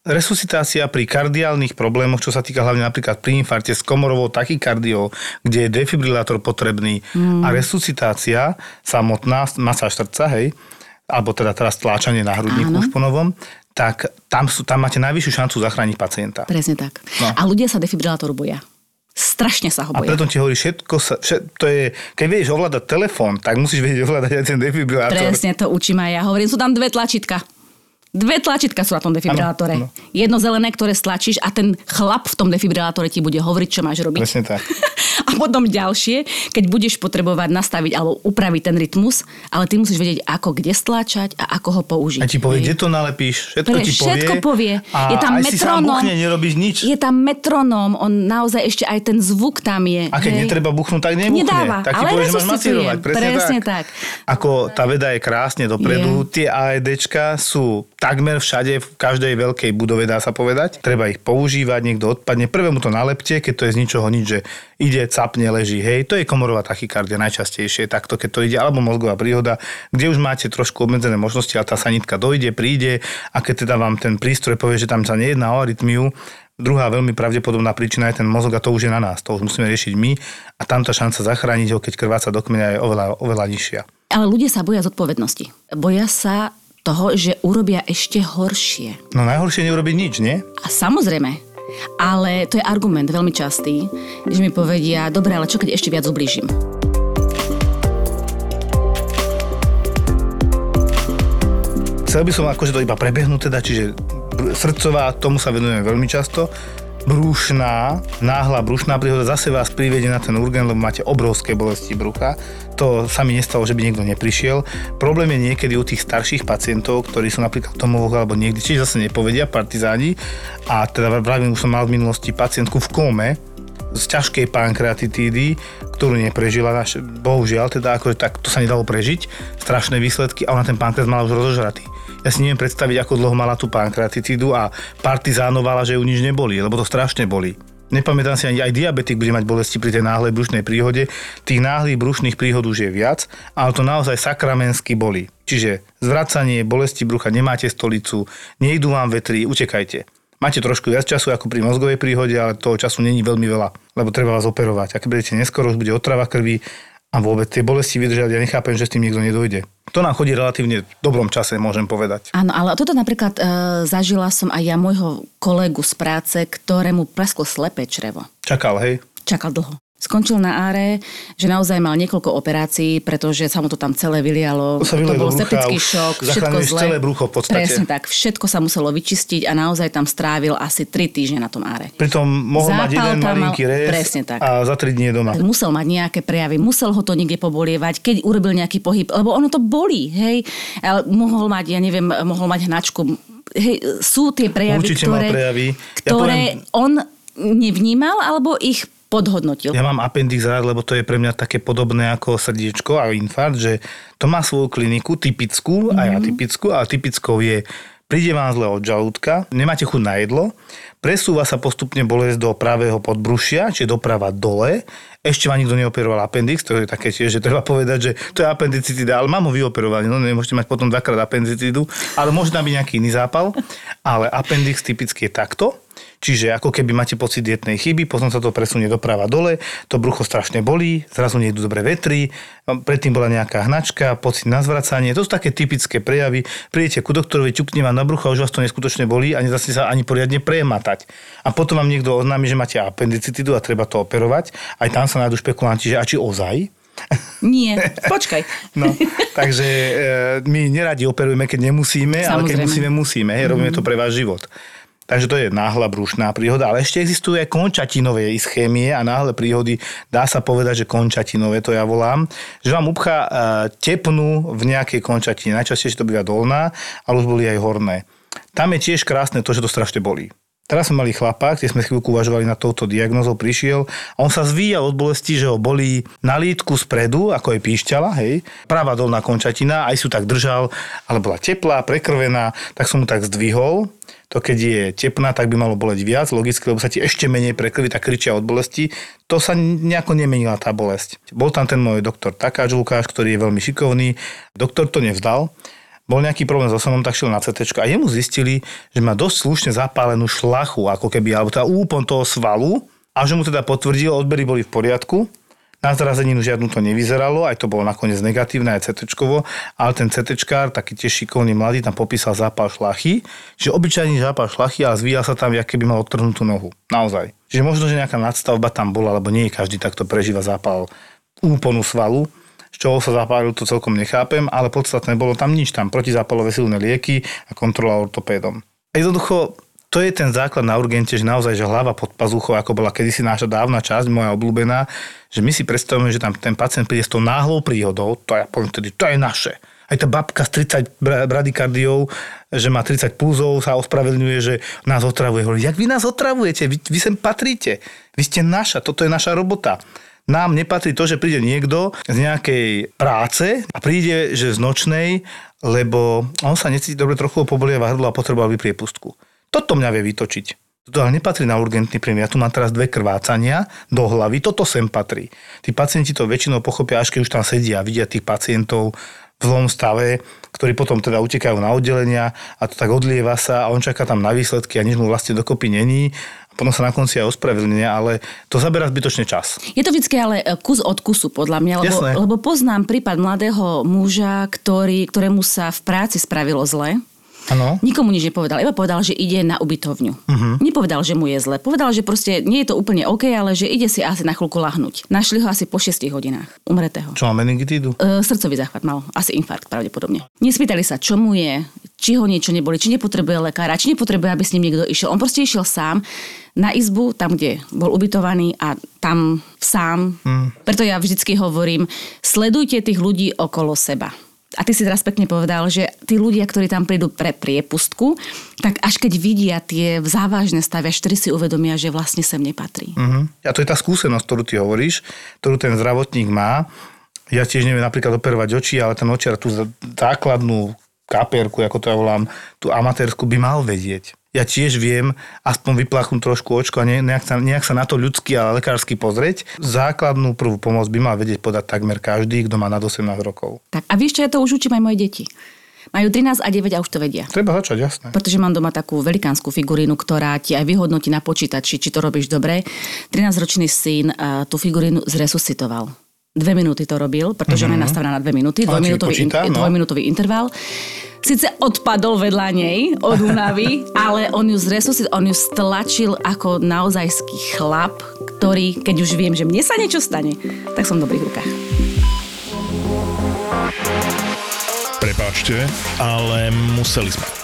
C: resuscitácia pri kardiálnych problémoch, čo sa týka hlavne napríklad pri infarte s komorovou tachykardiou, kde je defibrilátor potrebný mm. a resuscitácia samotná, masáž srdca, hej, alebo teda teraz tláčanie na hrudníku už po novom, tak tam, sú, tam máte najvyššiu šancu zachrániť pacienta.
D: Presne tak. No. A ľudia sa defibrilátoru boja. Strašne sa ho
C: boja. A preto ti hovorí, všetko sa, všet, to je, keď vieš ovládať telefón, tak musíš vedieť ovládať aj ten defibrilátor.
D: Presne to učím aj ja. Hovorím, sú tam dve tlačítka. Dve tlačítka sú na tom defibrilátore. Ano, ano. Jedno zelené, ktoré stlačíš a ten chlap v tom defibrilátore ti bude hovoriť, čo máš robiť.
C: Presne tak.
D: a potom ďalšie, keď budeš potrebovať nastaviť alebo upraviť ten rytmus, ale ty musíš vedieť, ako kde stlačať a ako ho použiť.
C: A ti povie, kde to nalepíš, všetko Pre, ti povie.
D: Všetko povie.
C: A
D: je tam
C: aj
D: metronóm.
C: Si nerobíš nič.
D: Je tam metronóm, on naozaj ešte aj ten zvuk tam je.
C: A keď hej. netreba buchnúť, tak nebuchne.
D: Nedáva,
C: tak ale povie, že máš masírovať.
D: Presne, presne tak. tak.
C: Ako tá veda je krásne dopredu, je. tie AEDčka sú takmer všade, v každej veľkej budove, dá sa povedať. Treba ich používať, niekto odpadne. Prvému to nalepte, keď to je z ničoho nič, že ide, capne, leží. Hej, to je komorová tachykardia najčastejšie, takto keď to ide, alebo mozgová príhoda, kde už máte trošku obmedzené možnosti, ale tá sanitka dojde, príde a keď teda vám ten prístroj povie, že tam sa nejedná o arytmiu, Druhá veľmi pravdepodobná príčina je ten mozog a to už je na nás, to už musíme riešiť my a tam tá šanca zachrániť ho, keď krváca do kmeňa je oveľa, oveľa nižšia.
D: Ale ľudia sa boja zodpovednosti. Boja sa toho, že urobia ešte horšie.
C: No najhoršie neurobiť nič, nie?
D: A samozrejme. Ale to je argument veľmi častý, že mi povedia, dobre, ale čo keď ešte viac ublížim?
C: Chcel by som akože to iba prebehnúť teda, čiže srdcová, tomu sa venujeme veľmi často brúšná, náhla brúšná príhoda zase vás privedie na ten urgen, lebo máte obrovské bolesti brucha. To sa mi nestalo, že by niekto neprišiel. Problém je niekedy u tých starších pacientov, ktorí sú napríklad v domovoch alebo niekde, čiže zase nepovedia partizáni. A teda vravím, už som mal v minulosti pacientku v kóme, z ťažkej pankreatitídy, ktorú neprežila, naš, bohužiaľ, teda akože tak to sa nedalo prežiť, strašné výsledky a ona ten pankreas mala už rozožratý. Ja si neviem predstaviť, ako dlho mala tú pankreatitídu a partizánovala, že ju nič neboli, lebo to strašne boli. Nepamätám si ani aj diabetik bude mať bolesti pri tej náhlej brušnej príhode. Tých náhlych brušných príhod už je viac, ale to naozaj sakramensky boli. Čiže zvracanie, bolesti brucha, nemáte stolicu, nejdu vám vetri, utekajte. Máte trošku viac času ako pri mozgovej príhode, ale toho času není veľmi veľa, lebo treba vás operovať. A keď budete neskoro, už bude otrava krvi a vôbec tie bolesti vydržať, ja nechápem, že s tým nikto nedojde. To nám chodí relatívne v dobrom čase, môžem povedať.
D: Áno, ale toto napríklad e, zažila som aj ja môjho kolegu z práce, ktorému presklo slepé črevo.
C: Čakal, hej?
D: Čakal dlho skončil na áre, že naozaj mal niekoľko operácií, pretože sa mu to tam celé vylialo.
C: To, sa to
D: bol septický šok, všetko zle.
C: celé brucho v podstate.
D: Presne tak, všetko sa muselo vyčistiť a naozaj tam strávil asi 3 týždne na tom áre.
C: Pritom mohol Zápal mať jeden malinký rez
D: presne tak.
C: a za 3 dní doma.
D: Musel mať nejaké prejavy, musel ho to niekde pobolievať, keď urobil nejaký pohyb, lebo ono to bolí, hej. Ale mohol mať, ja neviem, mohol mať hnačku, hej, sú tie prejavy,
C: Určite
D: ktoré,
C: prejavy.
D: Ja ktoré poviem... on nevnímal, alebo ich podhodnotil.
C: Ja mám appendix rád, lebo to je pre mňa také podobné ako srdiečko a infarkt, že to má svoju kliniku typickú, mm-hmm. aj atypickú, a typickou je príde vám zle od žalúdka, nemáte chuť na jedlo, presúva sa postupne bolesť do pravého podbrušia, čiže doprava dole, ešte vám nikto neoperoval appendix, to je také tiež, že treba povedať, že to je appendicitida, ale mám ho vyoperovaný, no nemôžete mať potom dvakrát appendicidu, ale môže tam byť nejaký iný zápal, ale appendix typicky je takto, Čiže ako keby máte pocit dietnej chyby, potom sa to presunie doprava dole, to brucho strašne bolí, zrazu nejdu dobre vetry, predtým bola nejaká hnačka, pocit na zvracanie. To sú také typické prejavy. Prídete ku doktorovi, ťupne vám na brucho a už vás to neskutočne bolí a nezase sa ani poriadne prematať. A potom vám niekto oznámi, že máte appendicitidu a treba to operovať. Aj tam sa nájdú špekulanti, že a či ozaj?
D: Nie, počkaj.
C: No, takže e, my neradi operujeme, keď nemusíme, ale keď
D: Samozrejme.
C: musíme, musíme. Hej, robíme to pre váš život. Takže to je náhla brúšná príhoda, ale ešte existujú aj končatinové ischémie a náhle príhody, dá sa povedať, že končatinové, to ja volám, že vám upchá e, tepnu v nejakej končatine. Najčastejšie to býva dolná, ale už boli aj horné. Tam je tiež krásne to, že to strašne bolí. Teraz sme mali chlapa, kde sme chvíľku uvažovali na touto diagnozou, prišiel a on sa zvíjal od bolesti, že ho bolí na lítku spredu, ako je píšťala, hej, pravá dolná končatina, aj sú tak držal, ale bola teplá, prekrvená, tak som mu tak zdvihol. To keď je tepná, tak by malo boleť viac, logicky, lebo sa ti ešte menej prekrví, tak kričia od bolesti. To sa nejako nemenila tá bolesť. Bol tam ten môj doktor Takáč Lukáš, ktorý je veľmi šikovný. Doktor to nevzdal, bol nejaký problém s osanom, tak šiel na CT a jemu zistili, že má dosť slušne zapálenú šlachu, ako keby, alebo teda úpln toho svalu a že mu teda potvrdil, odbery boli v poriadku. Na zrazeninu žiadnu to nevyzeralo, aj to bolo nakoniec negatívne, aj CT, ale ten CT, taký tiež šikovný mladý, tam popísal zápal šlachy, čiže obyčajný zápal šlachy, ale zvíjal sa tam, jak keby mal odtrhnutú nohu. Naozaj. Čiže možno, že nejaká nadstavba tam bola, lebo nie každý takto prežíva zápal úponu svalu z čoho sa zapálil, to celkom nechápem, ale podstatné bolo tam nič, tam protizápalové silné lieky a kontrola ortopédom. Jednoducho, to je ten základ na urgente, že naozaj, že hlava pod pazuchou, ako bola kedysi naša dávna časť, moja obľúbená, že my si predstavujeme, že tam ten pacient príde s tou náhlou príhodou, to ja poviem tedy, to je naše. Aj tá babka s 30 bra- bradykardiou, že má 30 pulzov, sa ospravedlňuje, že nás otravuje. Hovorí, jak vy nás otravujete? Vy, vy sem patríte. Vy ste naša, toto je naša robota. Nám nepatrí to, že príde niekto z nejakej práce a príde, že z nočnej, lebo on sa necíti dobre, trochu ho pobolieva hrdlo a potreboval by priepustku. Toto mňa vie vytočiť. Toto ale nepatrí na urgentný príjem. Ja tu mám teraz dve krvácania do hlavy, toto sem patrí. Tí pacienti to väčšinou pochopia, až keď už tam sedia a vidia tých pacientov v zlom stave, ktorí potom teda utekajú na oddelenia a to tak odlieva sa a on čaká tam na výsledky a nič mu vlastne dokopy není potom sa na konci aj ospravedlňuje, ale to zabera zbytočne čas.
D: Je to vždy ale e, kus od kusu, podľa mňa, lebo,
C: Jasné.
D: lebo poznám prípad mladého muža, ktorý, ktorému sa v práci spravilo zle.
C: Áno.
D: Nikomu nič nepovedal, iba povedal, že ide na ubytovňu. Uh-huh. Nepovedal, že mu je zle. Povedal, že proste nie je to úplne OK, ale že ide si asi na chvíľku lahnúť. Našli ho asi po 6 hodinách umretého.
C: Čo má meningitídu?
D: E, srdcový záchvat mal, asi infarkt pravdepodobne. Nespýtali sa, čo mu je, či ho niečo neboli, či nepotrebuje lekára, či nepotrebuje, aby s ním niekto išiel. On proste išiel sám na izbu, tam, kde bol ubytovaný a tam sám. Hmm. Preto ja vždycky hovorím, sledujte tých ľudí okolo seba. A ty si teraz pekne povedal, že tí ľudia, ktorí tam prídu pre priepustku, tak až keď vidia tie závažné stavy, až si uvedomia, že vlastne sem nepatrí.
C: Uh-huh. A to je tá skúsenosť, ktorú ty hovoríš, ktorú ten zdravotník má. Ja tiež neviem napríklad operovať oči, ale ten očiar tú základnú kapierku, ako to ja volám, tú amatérsku by mal vedieť. Ja tiež viem aspoň vyplachnúť trošku očko a nejak sa, nejak sa na to ľudsky a lekársky pozrieť. Základnú prvú pomoc by mal vedieť podať takmer každý, kto má nad 18 rokov.
D: Tak a vieš čo, ja to už učím aj moje deti. Majú 13 a 9 a už to vedia.
C: Treba začať, jasné.
D: Pretože mám doma takú velikánsku figurínu, ktorá ti aj vyhodnotí na počítači, či to robíš dobre. 13-ročný syn uh, tú figurínu zresuscitoval. Dve minúty to robil, pretože mm-hmm. ona je nastavená na dve minúty, dvojminútový,
C: počíta, no.
D: dvojminútový interval. Sice odpadol vedľa nej od únavy, ale on ju zresuscitoval, on ju stlačil ako naozajský chlap, ktorý, keď už viem, že mne sa niečo stane, tak som v dobrých rukách.
B: Prepáčte, ale museli sme.